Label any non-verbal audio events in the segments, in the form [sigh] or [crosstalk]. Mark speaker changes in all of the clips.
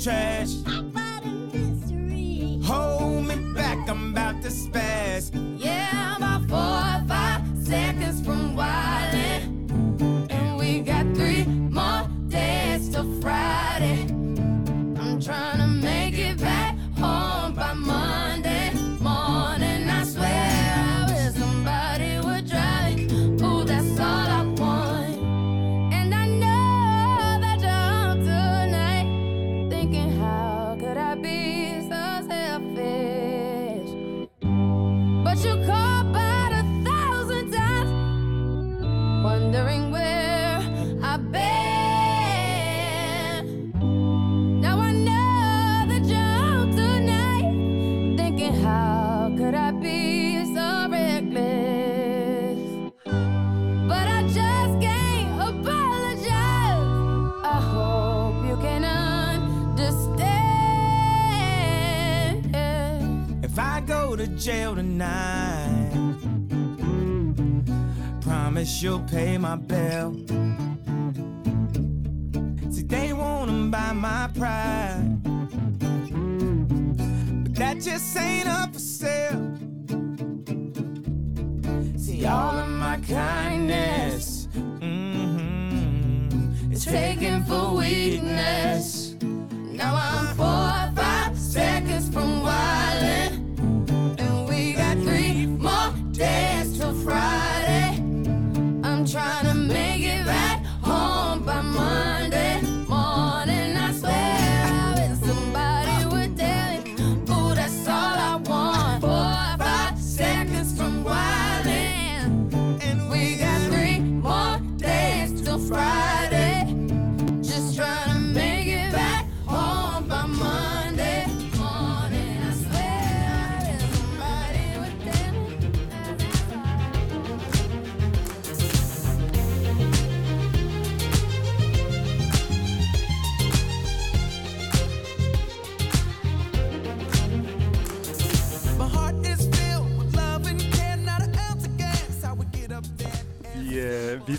Speaker 1: trash.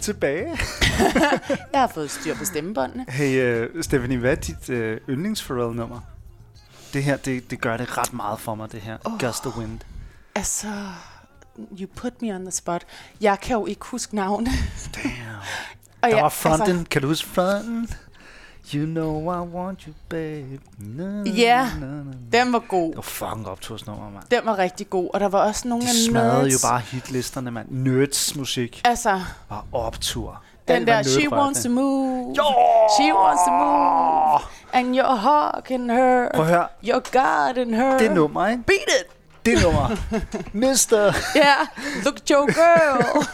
Speaker 2: Tilbage. [laughs]
Speaker 3: Jeg har fået styr på stemmebåndene.
Speaker 2: Hey, øh, Stephanie, hvad er dit øh, yndlings Pharrell-nummer? Det her, det, det gør det ret meget for mig, det her. Oh. Gust the Wind.
Speaker 3: Altså, you put me on the spot. Jeg kan jo ikke huske navn.
Speaker 2: Damn. [laughs]
Speaker 3: Og
Speaker 2: Der
Speaker 3: jeg-
Speaker 2: var fronten.
Speaker 3: Altså,
Speaker 2: kan du huske fronten? You know I want you, babe. Na,
Speaker 3: Ja,
Speaker 2: na, na, na.
Speaker 3: den var god.
Speaker 2: Det var fucking optursnummer, mand.
Speaker 3: Den var rigtig god. Og der var også nogle
Speaker 2: De
Speaker 3: af
Speaker 2: smadrede jo
Speaker 3: nerds.
Speaker 2: bare hitlisterne, mand. Nerds musik
Speaker 3: Altså,
Speaker 2: var optur.
Speaker 3: den
Speaker 2: Alt
Speaker 3: der, she wants to move.
Speaker 2: Jo!
Speaker 3: She wants to move. And you're hugging her.
Speaker 2: Prøv at høre,
Speaker 3: You're guarding her.
Speaker 2: det nummer, ikke?
Speaker 3: Beat it!
Speaker 2: Det nummer. [laughs] Mister.
Speaker 3: Yeah, look your girl. [laughs]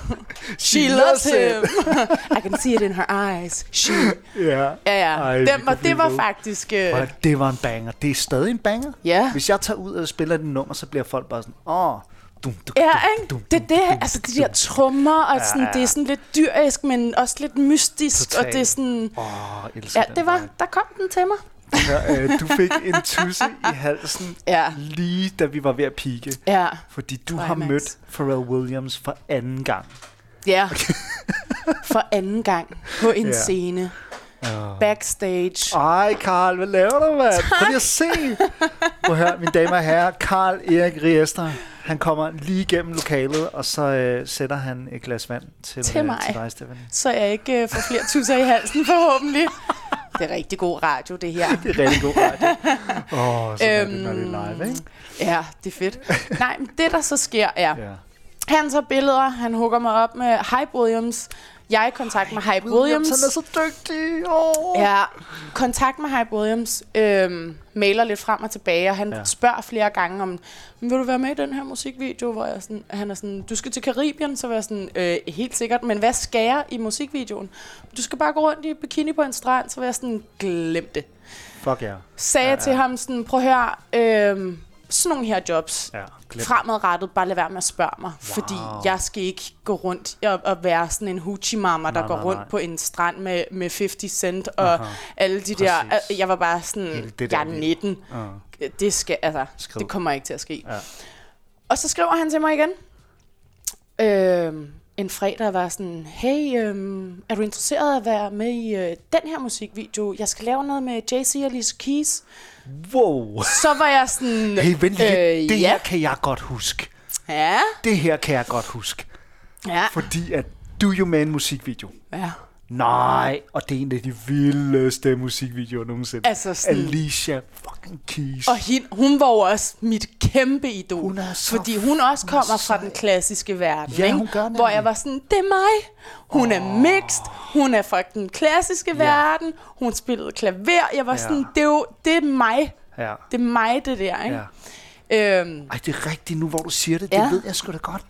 Speaker 3: She,
Speaker 2: She
Speaker 3: loves him. [laughs] I can see it in her eyes. She.
Speaker 2: Ja.
Speaker 3: Ja, ja.
Speaker 2: Ej, kunne blive
Speaker 3: det var
Speaker 2: ved.
Speaker 3: faktisk... Øh,
Speaker 2: at- Det var en banger. Det er stadig en banger.
Speaker 3: ja.
Speaker 2: Hvis jeg tager ud og spiller det nummer, så bliver folk bare sådan, åh, oh, dum, dum,
Speaker 3: Ja, ikke?
Speaker 2: dum,
Speaker 3: Det er det,
Speaker 2: dum,
Speaker 3: altså de der trommer, og
Speaker 2: Ja,
Speaker 3: sådan,
Speaker 2: ja.
Speaker 3: det er sådan lidt dyrisk, men også lidt mystisk, og
Speaker 2: Totalt.
Speaker 3: det er sådan...
Speaker 2: Åh, oh,
Speaker 3: Ja, det var, der kom den til mig.
Speaker 2: Ja, øh, du fik en tusse i halsen,
Speaker 3: Ja,
Speaker 2: lige da vi var ved at pike.
Speaker 3: ja,
Speaker 2: Fordi du har
Speaker 3: Climax.
Speaker 2: mødt Pharrell Williams for anden gang.
Speaker 3: ja. [laughs] For anden gang på en
Speaker 2: Ja.
Speaker 3: scene.
Speaker 2: Oh.
Speaker 3: Backstage.
Speaker 2: Ej, Karl, hvad laver du, mand? Prøv lige at se. Prøv at høre, mine damer og herrer. Karl Erik Riester, han kommer lige igennem lokalet, og så øh, sætter han et glas vand til,
Speaker 3: Til
Speaker 2: øh,
Speaker 3: mig.
Speaker 2: til dig, Stephanie.
Speaker 3: Så jeg ikke øh, får flere tusser i halsen, forhåbentlig. [laughs] Det er rigtig god radio, det her. [laughs]
Speaker 2: Det er rigtig god radio. [laughs] Åh, oh, så er det, når det
Speaker 3: Øhm,
Speaker 2: er live, ikke?
Speaker 3: Ja, det er fedt. Nej, men det der så sker er,
Speaker 2: Ja.
Speaker 3: han tager billeder, han hugger mig op med Hype Williams. Jeg i kontakt med Hype
Speaker 2: Williams,
Speaker 3: Williams.
Speaker 2: han er så dygtig. Oh.
Speaker 3: Ja, kontakt med Hype Williams, øhm, mailer lidt frem og tilbage, og han
Speaker 2: Ja.
Speaker 3: spørger flere gange om, "Men vil du være med i den her musikvideo, hvor jeg sådan, han er sådan, du skal til Karibien, så var jeg sådan, øh, helt sikkert, men hvad skal jeg i musikvideoen? Du skal bare gå rundt i bikini på en strand, så var jeg sådan, glem det.
Speaker 2: Fuck ja.
Speaker 3: Sagde
Speaker 2: Ja,
Speaker 3: ja, til ham sådan, prøv at høre, øh, sådan nogle her jobs,
Speaker 2: Ja,
Speaker 3: fremadrettet, bare lad være med at spørge mig, wow. fordi jeg skal ikke gå rundt og, og være sådan en hoochie mama, der
Speaker 2: Nej,
Speaker 3: går
Speaker 2: nej,
Speaker 3: rundt
Speaker 2: nej.
Speaker 3: på en strand med, med 50 cent og
Speaker 2: Aha.
Speaker 3: alle de der,
Speaker 2: Præcis.
Speaker 3: øh, jeg var bare sådan,
Speaker 2: det
Speaker 3: jeg
Speaker 2: der
Speaker 3: er
Speaker 2: liv.
Speaker 3: 19,
Speaker 2: Uh.
Speaker 3: det skal, altså,
Speaker 2: Skriv.
Speaker 3: det kommer ikke til at ske.
Speaker 2: Ja.
Speaker 3: Og så skriver han til mig igen, øh, en fredag var sådan, hey, øh, er du interesseret at være med i øh, den her musikvideo? Jeg skal lave noget med Jay-Z og Alicia Keys.
Speaker 2: Wow.
Speaker 3: Så var jeg sådan,
Speaker 2: Hey, vent lige.
Speaker 3: øh,
Speaker 2: det
Speaker 3: ja.
Speaker 2: her kan jeg godt huske.
Speaker 3: ja,
Speaker 2: Det her kan jeg godt huske.
Speaker 3: ja,
Speaker 2: Fordi at du jo med i en musikvideo.
Speaker 3: ja.
Speaker 2: Nej, og det er en af de vildeste musikvideoer nogensinde.
Speaker 3: Altså sådan-
Speaker 2: Alicia fucking Keys.
Speaker 3: Og hende, hun var jo også mit kæmpe idol.
Speaker 2: Hun er så-
Speaker 3: fordi hun også
Speaker 2: er
Speaker 3: kommer fra den klassiske verden.
Speaker 2: Ja,
Speaker 3: ikke?
Speaker 2: hun gør nemlig.
Speaker 3: Hvor jeg var sådan, det er mig. Hun oh. er mixed. Hun er fra den klassiske
Speaker 2: Ja.
Speaker 3: verden. Hun spillede klaver. Jeg var
Speaker 2: Ja.
Speaker 3: sådan, det er jo det er mig.
Speaker 2: Ja.
Speaker 3: Det er mig, det der. Ikke?
Speaker 2: ja.
Speaker 3: Øhm,
Speaker 2: Ej, det er rigtigt nu, hvor du siger det. Det
Speaker 3: Ja.
Speaker 2: ved jeg sgu da godt.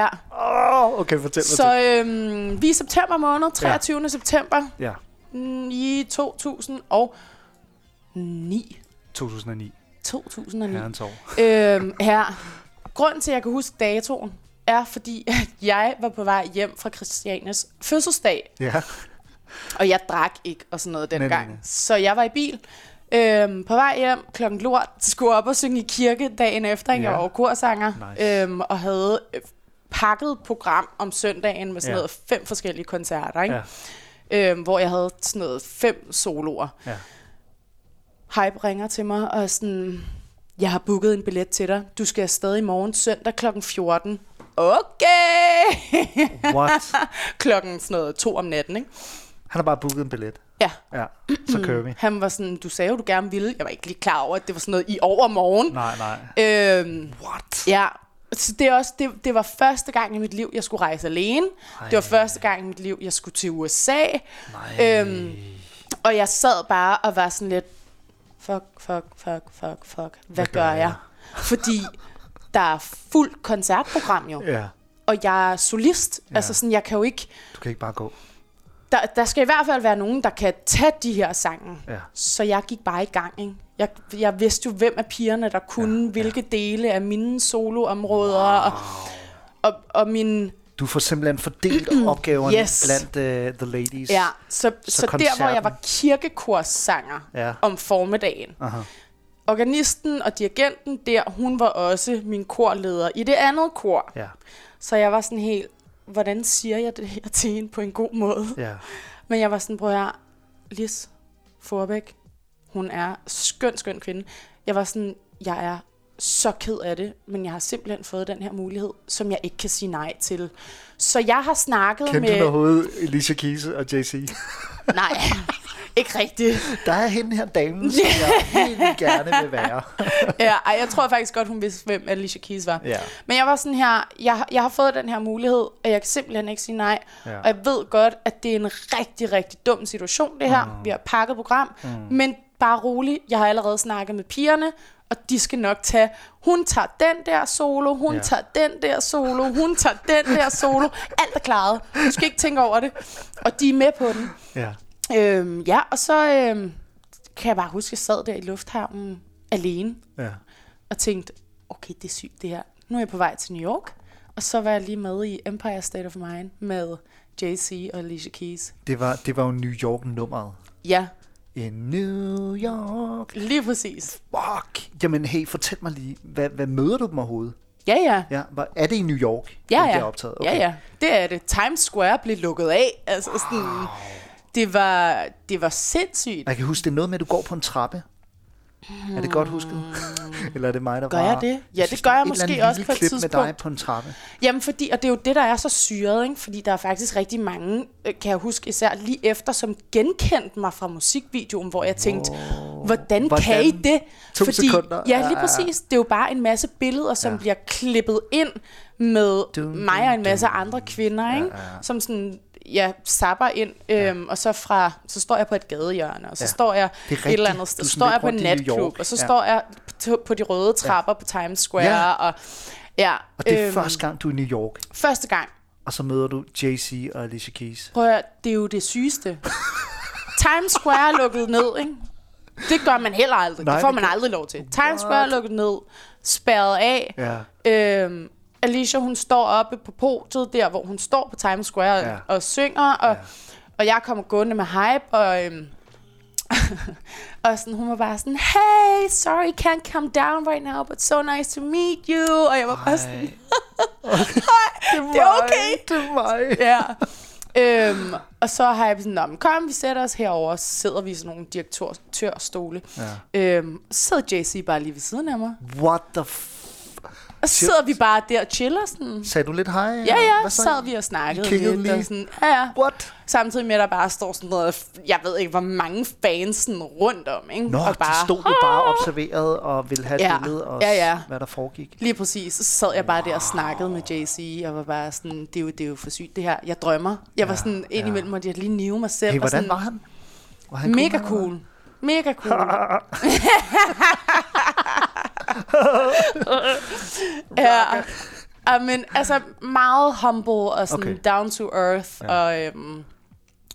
Speaker 3: Ja.
Speaker 2: Oh, okay, fortæl mig
Speaker 3: Så øhm, vi er i september måned, 23. Ja. september
Speaker 2: Ja,
Speaker 3: mm, i 2009.
Speaker 2: 2009.
Speaker 3: 2009.
Speaker 2: Herrens år.
Speaker 3: Øhm, her. Grunden til, at jeg kan huske datoen, er fordi, at jeg var på vej hjem fra Christianes fødselsdag,
Speaker 2: Ja.
Speaker 3: og jeg drak ikke og sådan noget
Speaker 2: Nej, nej,
Speaker 3: dengang.
Speaker 2: nej.
Speaker 3: Så jeg var i bil, øhm, på vej hjem, klokken lort, skulle op og synge i kirke dagen efter, ja.
Speaker 2: Ja.
Speaker 3: jeg var jo korsanger,
Speaker 2: Nice.
Speaker 3: øhm, og havde øh, pakket program om søndagen med sådan
Speaker 2: Ja.
Speaker 3: noget fem forskellige koncerter, ikke?
Speaker 2: Ja.
Speaker 3: Øhm, hvor jeg havde sådan noget fem soloer.
Speaker 2: Ja.
Speaker 3: Hype ringer til mig og sådan, jeg har booket en billet til dig. Du skal afsted i morgen søndag kl. 14. Okay!
Speaker 2: What? [laughs]
Speaker 3: klokken sådan noget to om natten, ikke?
Speaker 2: Han har bare booket en billet.
Speaker 3: Ja.
Speaker 2: Ja, så kører vi. [clears throat]
Speaker 3: Han var sådan, du sagde jo, du gerne ville. Jeg var ikke lige klar over, at det var sådan noget i overmorgen.
Speaker 2: Nej, nej.
Speaker 3: Øhm,
Speaker 2: What?
Speaker 3: ja, så det, er også, det, det var første gang i mit liv, jeg skulle rejse alene.
Speaker 2: Ej.
Speaker 3: Det var første gang i mit liv, jeg skulle til USA.
Speaker 2: Nej.
Speaker 3: Øhm, og jeg sad bare og var sådan lidt, fuck, fuck, fuck, fuck, fuck. Hvad, Hvad gør jeg? Fordi der er fuldt koncertprogram jo.
Speaker 2: Ja,
Speaker 3: Og jeg er solist.
Speaker 2: Ja.
Speaker 3: Altså sådan, jeg kan jo ikke...
Speaker 2: du kan ikke bare gå.
Speaker 3: Der, der skal i hvert fald være nogen, der kan tage de her sange.
Speaker 2: Ja.
Speaker 3: Så jeg gik bare i gang, ikke? Jeg, jeg vidste jo, hvem af pigerne, der kunne ja, hvilke dele af mine soloområder. Wow. Og, og, og min...
Speaker 2: Du får simpelthen fordelt [clears throat] opgaverne
Speaker 3: Yes.
Speaker 2: blandt uh, the ladies.
Speaker 3: Ja, så, så, så der, hvor jeg var kirkekorssanger
Speaker 2: Ja.
Speaker 3: om formiddagen.
Speaker 2: Aha.
Speaker 3: Organisten og dirigenten der, hun var også min korleder i det andet kor.
Speaker 2: Ja,
Speaker 3: Så jeg var sådan helt, hvordan siger jeg det her til hende på en god måde?
Speaker 2: ja.
Speaker 3: Men jeg var sådan, prøv her, Lis Forbæk, hun er skøn, skøn kvinde. Jeg var sådan, jeg er så ked af det, men jeg har simpelthen fået den her mulighed, som jeg ikke kan sige nej til. Så jeg har snakket
Speaker 2: Kendte
Speaker 3: med...
Speaker 2: du overhovedet Alicia Keys og JC?
Speaker 3: Nej, [laughs] ikke rigtigt.
Speaker 2: Der er hende her damen, som jeg helt gerne vil være. [laughs]
Speaker 3: Ja, ej, jeg tror faktisk godt, hun vidste, hvem Alicia Keys var.
Speaker 2: Ja.
Speaker 3: Men jeg var sådan her, jeg, jeg har fået den her mulighed, og jeg kan simpelthen ikke sige nej.
Speaker 2: Ja.
Speaker 3: Og jeg ved godt, at det er en rigtig, rigtig dum situation, det her. Mm. Vi har pakket program, mm. men bare rolig, jeg har allerede snakket med pigerne, og de skal nok tage, hun tager den der solo, hun
Speaker 2: ja.
Speaker 3: tager den der solo, hun tager den der solo. Alt er klaret. Du skal ikke tænke over det. Og de er med på den.
Speaker 2: Ja.
Speaker 3: Øhm, ja, og så øhm, kan jeg bare huske, at jeg sad der i lufthavnen alene
Speaker 2: ja.
Speaker 3: og tænkte, okay, det er sygt det her. Nu er jeg på vej til New York, og så var jeg lige med i Empire State of Mind med Jay-Z og Alicia Keys.
Speaker 2: Det var, det var jo New York-nummeret.
Speaker 3: Ja,
Speaker 2: In New York.
Speaker 3: lige præcis.
Speaker 2: Fuck. Jamen, hey, fortæl mig lige, hvad, hvad møder du dem overhovedet?
Speaker 3: Ja, ja.
Speaker 2: Ja, hvad, er det i New York?
Speaker 3: Ja,
Speaker 2: det
Speaker 3: ja.
Speaker 2: er optaget?
Speaker 3: ja, ja. Det er det. Times Square blev lukket af. Altså sådan, det var, det var sindssygt.
Speaker 2: Jeg kan huske, det er noget med, at du går på en trappe. Er det godt husket? Eller er det mig, der
Speaker 3: Gør
Speaker 2: bare...
Speaker 3: jeg det? Ja, det
Speaker 2: synes,
Speaker 3: gør jeg måske også på et
Speaker 2: klip med dig
Speaker 3: tidspunkt.
Speaker 2: på en trappe.
Speaker 3: Jamen, fordi, og det er jo det, der er så syret, ikke? Fordi der er faktisk rigtig mange, øh, kan jeg huske især lige efter, som genkendte mig fra musikvideoen, hvor jeg tænkte, hvordan,
Speaker 2: Hvordan?
Speaker 3: kan I det?
Speaker 2: To
Speaker 3: fordi,
Speaker 2: sekunder.
Speaker 3: Ja,
Speaker 2: Ja,
Speaker 3: lige
Speaker 2: ja, ja.
Speaker 3: præcis. Det er jo bare en masse billeder, som
Speaker 2: Ja.
Speaker 3: ja. bliver klippet ind med
Speaker 2: Dun,
Speaker 3: mig og en masse
Speaker 2: dun.
Speaker 3: andre kvinder, ikke?
Speaker 2: ja.
Speaker 3: Som sådan, jeg zapper ind, øhm, og så fra, så står jeg på et gadehjørne, og så
Speaker 2: Ja.
Speaker 3: står jeg et eller andet sted, så står jeg på en natklub, og så
Speaker 2: Ja.
Speaker 3: står jeg på, på de røde trapper på Times Square,
Speaker 2: Ja.
Speaker 3: og ja.
Speaker 2: Og det er første gang, du er i New York,
Speaker 3: Første gang.
Speaker 2: og så møder du Jay-Z og Alicia Keys.
Speaker 3: Prøv at høre, det er jo det sygeste. Times Square er lukket ned, ikke? Det gør man heller aldrig.
Speaker 2: Nej,
Speaker 3: det får man aldrig lov til. Times Square er lukket ned, spærret af.
Speaker 2: Ja.
Speaker 3: Øhm, Alicia, hun står oppe på podiet, der hvor hun står på Times Square
Speaker 2: Ja.
Speaker 3: og synger, og,
Speaker 2: Ja.
Speaker 3: og jeg kommer gående med hype, og, øhm, [laughs] og sådan, hun var bare sådan, hey, sorry, can't come down right now, but so nice to meet you. Og jeg var bare sådan,
Speaker 2: Ej. [laughs]
Speaker 3: det er okay.
Speaker 2: Det er mig. [laughs]
Speaker 3: ja. Øhm, og så har jeg sådan, "Nå, men kom, vi sætter os herover, så sidder vi i sådan nogle direktørstole.
Speaker 2: Ja.
Speaker 3: Øhm, så sidder JC bare lige ved siden af mig.
Speaker 2: What the f...
Speaker 3: Og så sidder vi bare der og chiller sådan.
Speaker 2: Sagde du lidt hej?
Speaker 3: Ja, ja, så sad vi og snakkede lidt.
Speaker 2: lige?
Speaker 3: Og sådan, ja, ja.
Speaker 2: What?
Speaker 3: Samtidig med, at der bare står sådan noget, jeg ved ikke, hvor mange fans sådan rundt om, ikke?
Speaker 2: Nå,
Speaker 3: og
Speaker 2: bare, de stod du bare observeret og ville have
Speaker 3: Ja.
Speaker 2: billede og
Speaker 3: Ja, ja.
Speaker 2: hvad der foregik.
Speaker 3: Lige præcis. Så sad jeg bare der og snakkede med JC, og var bare sådan, det er jo, det er jo for sygt det her. Jeg drømmer. Jeg var
Speaker 2: Ja,
Speaker 3: sådan,
Speaker 2: ja.
Speaker 3: indimellem måtte jeg lige nive mig selv.
Speaker 2: Hey,
Speaker 3: og
Speaker 2: hvordan
Speaker 3: sådan,
Speaker 2: var han? Var han
Speaker 3: Mega cool. Mega cool. [laughs] [laughs] [laughs] ja. ja. men altså meget humble og sådan
Speaker 2: Okay.
Speaker 3: down to earth
Speaker 2: Ja.
Speaker 3: og øhm,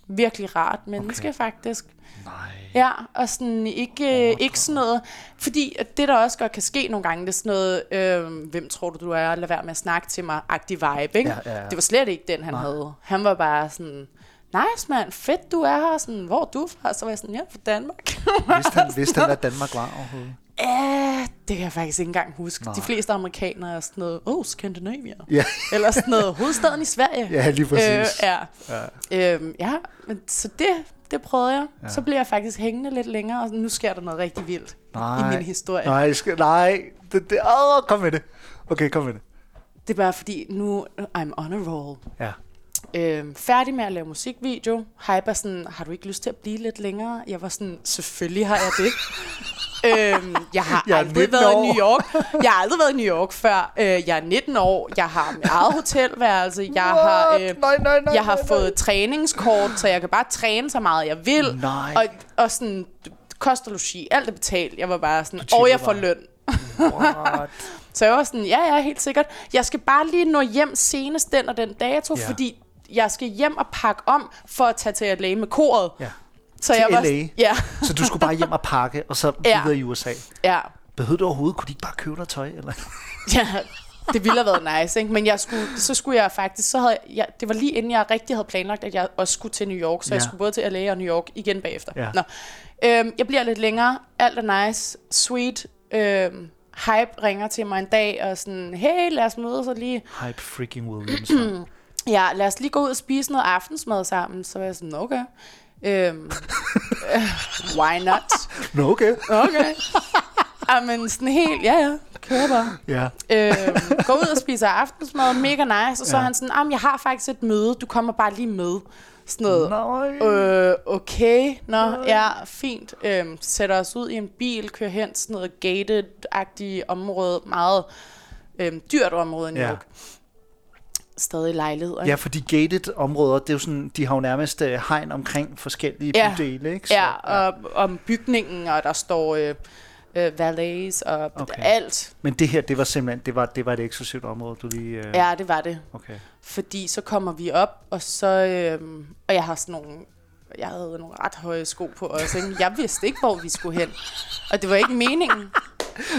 Speaker 3: virkelig rart menneske
Speaker 2: Okay.
Speaker 3: faktisk.
Speaker 2: Nej.
Speaker 3: Ja, og sådan ikke, ikke sådan noget, fordi at det der også godt kan ske nogle gange, det er sådan noget, øh, hvem tror du du er, lad være med at snakke til mig, agtig vibe, ikke?
Speaker 2: Ja, ja, ja.
Speaker 3: Det var slet ikke den, han
Speaker 2: Nej.
Speaker 3: havde. Han var bare sådan, nice mand, fedt du er her, sådan, hvor er du fra? Så var jeg sådan, ja, fra Danmark. [laughs]
Speaker 2: Vidste han, vidste han, hvad Danmark var overhovedet?
Speaker 3: Ja, det kan jeg faktisk ikke engang huske.
Speaker 2: Nej.
Speaker 3: De fleste amerikanere er sådan noget, oh, Scandinavia.
Speaker 2: Ja, [laughs]
Speaker 3: Eller sådan noget, hovedstaden i Sverige.
Speaker 2: ja lige præcis.
Speaker 3: Øh, ja.
Speaker 2: Ja.
Speaker 3: Øhm, ja, men så det, det prøvede jeg.
Speaker 2: Ja.
Speaker 3: Så blev jeg faktisk hængende lidt længere, og nu sker der noget rigtig vildt
Speaker 2: Nej.
Speaker 3: i min historie.
Speaker 2: Nej, skal, nej. Det, det, åh, kom med det. Okay, kom med det.
Speaker 3: Det er bare fordi, nu I'm on a roll.
Speaker 2: Ja.
Speaker 3: Øhm, færdig med at lave musikvideo. Hyper sådan, har du ikke lyst til at blive lidt længere? Jeg var sådan, selvfølgelig har jeg det. [laughs] øhm, jeg har
Speaker 2: Jeg
Speaker 3: aldrig
Speaker 2: 19
Speaker 3: været
Speaker 2: år.
Speaker 3: i New York. Jeg har aldrig været i New York før. Øh, jeg er 19 år. Jeg har mit eget hotelværelse. Jeg har,
Speaker 2: What?
Speaker 3: øh,
Speaker 2: nej, nej, nej,
Speaker 3: jeg har
Speaker 2: nej,
Speaker 3: fået træningskort, så jeg kan bare træne så meget jeg vil.
Speaker 2: Nej.
Speaker 3: Og, og sådan, kost og logi, alt er betalt. Jeg var bare sådan, og jeg får løn. [laughs] Så jeg var sådan, ja, ja, helt sikkert. Jeg skal bare lige nå hjem senest den og den dato,
Speaker 2: ja.
Speaker 3: fordi jeg skal hjem og pakke om for at tage til LA med koret.
Speaker 2: Ja.
Speaker 3: Så
Speaker 2: Til
Speaker 3: jeg var,
Speaker 2: LA?
Speaker 3: Ja,
Speaker 2: Så du skulle bare hjem og pakke, og så
Speaker 3: Ja.
Speaker 2: videre i USA.
Speaker 3: ja,
Speaker 2: Behøvede du overhovedet? Kunne de ikke bare købe dig tøj? Eller? [laughs]
Speaker 3: ja. Det ville have været nice, ikke? Men jeg skulle, så skulle jeg faktisk, så havde jeg, det var lige inden jeg rigtig havde planlagt, at jeg også skulle til New York, så ja.
Speaker 2: Ja.
Speaker 3: jeg skulle både til LA og New York igen bagefter.
Speaker 2: Ja.
Speaker 3: Nå. Øhm, jeg bliver lidt længere, alt er nice, sweet, øhm, Hype ringer til mig en dag og sådan, hey, lad os mødes og lige
Speaker 2: Hype freaking Williams. [clears throat]
Speaker 3: Ja, lad os lige gå ud og spise noget aftensmad sammen. Så var jeg sådan, okay. Øhm, øh, [laughs] why not?
Speaker 2: Nå, okay.
Speaker 3: Okay. Jamen, sådan helt, ja, ja, kør bare.
Speaker 2: Ja.
Speaker 3: Øhm, gå ud og spise aftensmad, mega nice. Og så
Speaker 2: Ja.
Speaker 3: er han sådan, jamen, jeg har faktisk et møde, du kommer bare lige med. Sådan noget.
Speaker 2: Nej.
Speaker 3: Øh, okay, nå, ja, fint. Øhm, sætter os ud i en bil, kører hen til sådan noget gated-agtigt område, meget øhm, dyrt område i New
Speaker 2: Ja.
Speaker 3: Stadig lejligheder.
Speaker 2: Ja, fordi gated områder, det er jo sådan, de har jo nærmest øh, hegn omkring forskellige
Speaker 3: Ja.
Speaker 2: bydele, ikke? Så,
Speaker 3: Ja, og om bygningen, og der står øh, øh, valets og
Speaker 2: okay.
Speaker 3: alt.
Speaker 2: Men det her, det var simpelthen, det var, det var et eksklusivt område, du lige... Øh,
Speaker 3: Ja, det var det.
Speaker 2: Okay.
Speaker 3: Fordi så kommer vi op, og så... Øh, og jeg har sådan nogle... Jeg havde nogle ret høje sko på også, ikke? Jeg vidste ikke, hvor vi skulle hen. Og det var ikke meningen.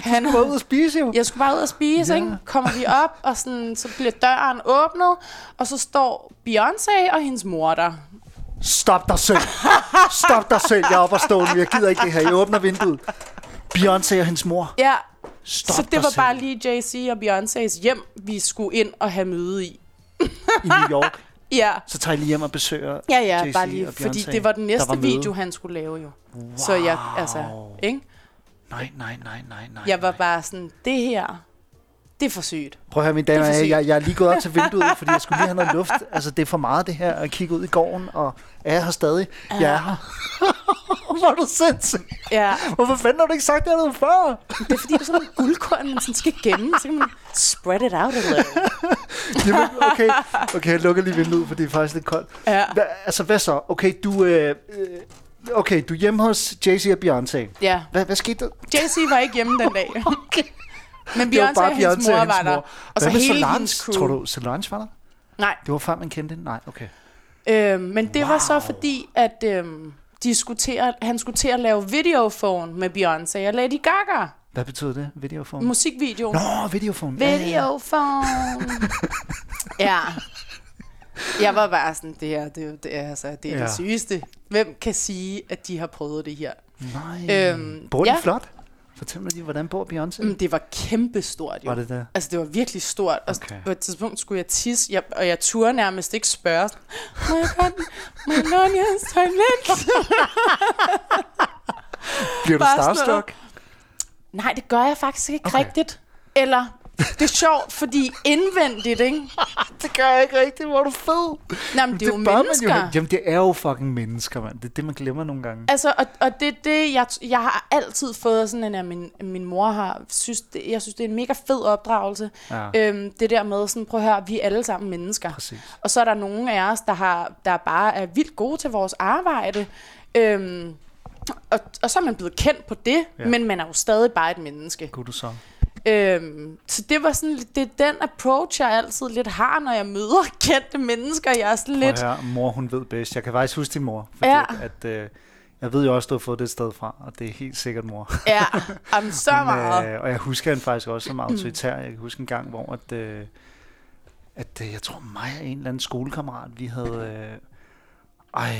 Speaker 3: Han,
Speaker 2: var ude at spise jo.
Speaker 3: jeg skulle bare ud og spise,
Speaker 2: Ja.
Speaker 3: ikke? Kommer vi op, og sådan, så bliver døren åbnet, og så står Beyoncé og hendes mor der.
Speaker 2: Stop dig selv. Stop dig selv. Jeg er oppe og stå nu. Jeg gider ikke det her. Jeg åbner vinduet. Beyoncé og hendes mor.
Speaker 3: Ja,
Speaker 2: Stop
Speaker 3: så det var
Speaker 2: selv.
Speaker 3: bare lige JC og Beyoncés hjem, vi skulle ind og have møde i.
Speaker 2: I New York.
Speaker 3: Ja,
Speaker 2: Så tager I lige hjem og besøger
Speaker 3: ja, ja,
Speaker 2: Jay-Z
Speaker 3: bare lige, fordi det var den næste
Speaker 2: var
Speaker 3: video, han skulle lave jo. Wow. Så jeg, altså, ikke?
Speaker 2: Nej, nej, nej, nej, nej.
Speaker 3: Jeg var bare sådan, det her, Det er for sygt.
Speaker 2: Prøv at høre, mine damer,
Speaker 3: er
Speaker 2: jeg, jeg, jeg er lige gået op til [laughs] vinduet, fordi jeg skulle lige have noget luft. Altså, det er for meget det her at kigge ud i gården, og er jeg her stadig? Jeg er her. [laughs] Hvor er du sindssyg?
Speaker 3: Ja,
Speaker 2: Hvorfor fanden har du ikke sagt det noget før?
Speaker 3: det er fordi, det er sådan en guldkorn, man sådan skal gemme. Så kan man spread it out a little. [laughs]
Speaker 2: Jamen, okay, okay, jeg lukker lige vinduet, for det er faktisk lidt koldt.
Speaker 3: Ja.
Speaker 2: Hva, altså, hvad så? Okay, du, øh, øh, okay, du er hjemme hos Jay-Z og Beyoncé.
Speaker 3: Ja,
Speaker 2: Hvad, hvad skete der?
Speaker 3: Jay-Z var ikke hjemme den dag. [laughs]
Speaker 2: Okay.
Speaker 3: Men Beyoncé og hendes
Speaker 2: Beyoncé
Speaker 3: mor
Speaker 2: og
Speaker 3: var
Speaker 2: hendes
Speaker 3: der.
Speaker 2: mor.
Speaker 3: Og så
Speaker 2: Hvad med
Speaker 3: hele
Speaker 2: Solange?
Speaker 3: hendes crew.
Speaker 2: Tror du, Solange var der?
Speaker 3: Nej,
Speaker 2: Det var før, man kendte hende? Nej, okay.
Speaker 3: øh, men det var så
Speaker 2: Wow.
Speaker 3: fordi, at øh, de skulle til at, han skulle til at lave videophone med Beyoncé og Lady Gaga.
Speaker 2: Hvad betyder det? Videofon?
Speaker 3: Musikvideo.
Speaker 2: Nå, videofon. Ja, ja, ja.
Speaker 3: Videophone. [laughs] ja. [laughs] Jeg var bare sådan, det her, det, er det er, altså, det, er
Speaker 2: Ja.
Speaker 3: det sygeste. Hvem kan sige, at de har prøvet det her?
Speaker 2: Nej.
Speaker 3: Øhm,
Speaker 2: Bor
Speaker 3: ja.
Speaker 2: flot? Fortæl mig lige, hvordan bor Beyoncé?
Speaker 3: Mm, Det var kæmpestort, jo.
Speaker 2: Var det der?
Speaker 3: Altså, det var virkelig stort. Og
Speaker 2: Okay.
Speaker 3: på et tidspunkt skulle jeg tisse, jeg, og jeg turde nærmest ikke spørge. Må jeg godt, må jeg låne jeres toilet?
Speaker 2: Bliver du starstruck?
Speaker 3: Nej, det gør jeg faktisk ikke
Speaker 2: okay.
Speaker 3: rigtigt. Eller, det er sjovt, fordi indvendigt, ikke? [laughs]
Speaker 2: Det gør jeg ikke rigtigt. Hvor er du fed.
Speaker 3: Nej, men det er jo
Speaker 2: bør man
Speaker 3: mennesker.
Speaker 2: Jamen, det er jo fucking mennesker, mand. Det er det, man glemmer nogle gange.
Speaker 3: Altså, og, og det er det, jeg, jeg har altid fået sådan en, at min, min mor har, synes, det, jeg synes, det er en mega fed opdragelse.
Speaker 2: Ja,
Speaker 3: Øhm, det der med sådan, prøv at høre, vi er alle sammen mennesker.
Speaker 2: præcis.
Speaker 3: Og så er der nogle af os, der, har, der bare er vildt gode til vores arbejde. Øhm, og, og så er man blevet kendt på det,
Speaker 2: ja.
Speaker 3: men man er jo stadig bare et menneske.
Speaker 2: Kunne du så?
Speaker 3: Øhm, så det var sådan, det er den approach, jeg altid lidt har, når jeg møder [laughs] kendte mennesker. Jeg er sådan lidt,
Speaker 2: høre, mor, hun ved bedst. Jeg kan faktisk huske din mor. Fordi
Speaker 3: Ja.
Speaker 2: at, øh, jeg ved jo også, du har fået det et sted fra, og det er helt sikkert mor.
Speaker 3: ja, [laughs] om så
Speaker 2: Men,
Speaker 3: meget.
Speaker 2: Øh, og jeg husker hende faktisk også som autoritær. Jeg kan huske en gang, hvor at, øh, at øh, jeg tror mig og en eller anden skolekammerat, vi havde... Øh, ej,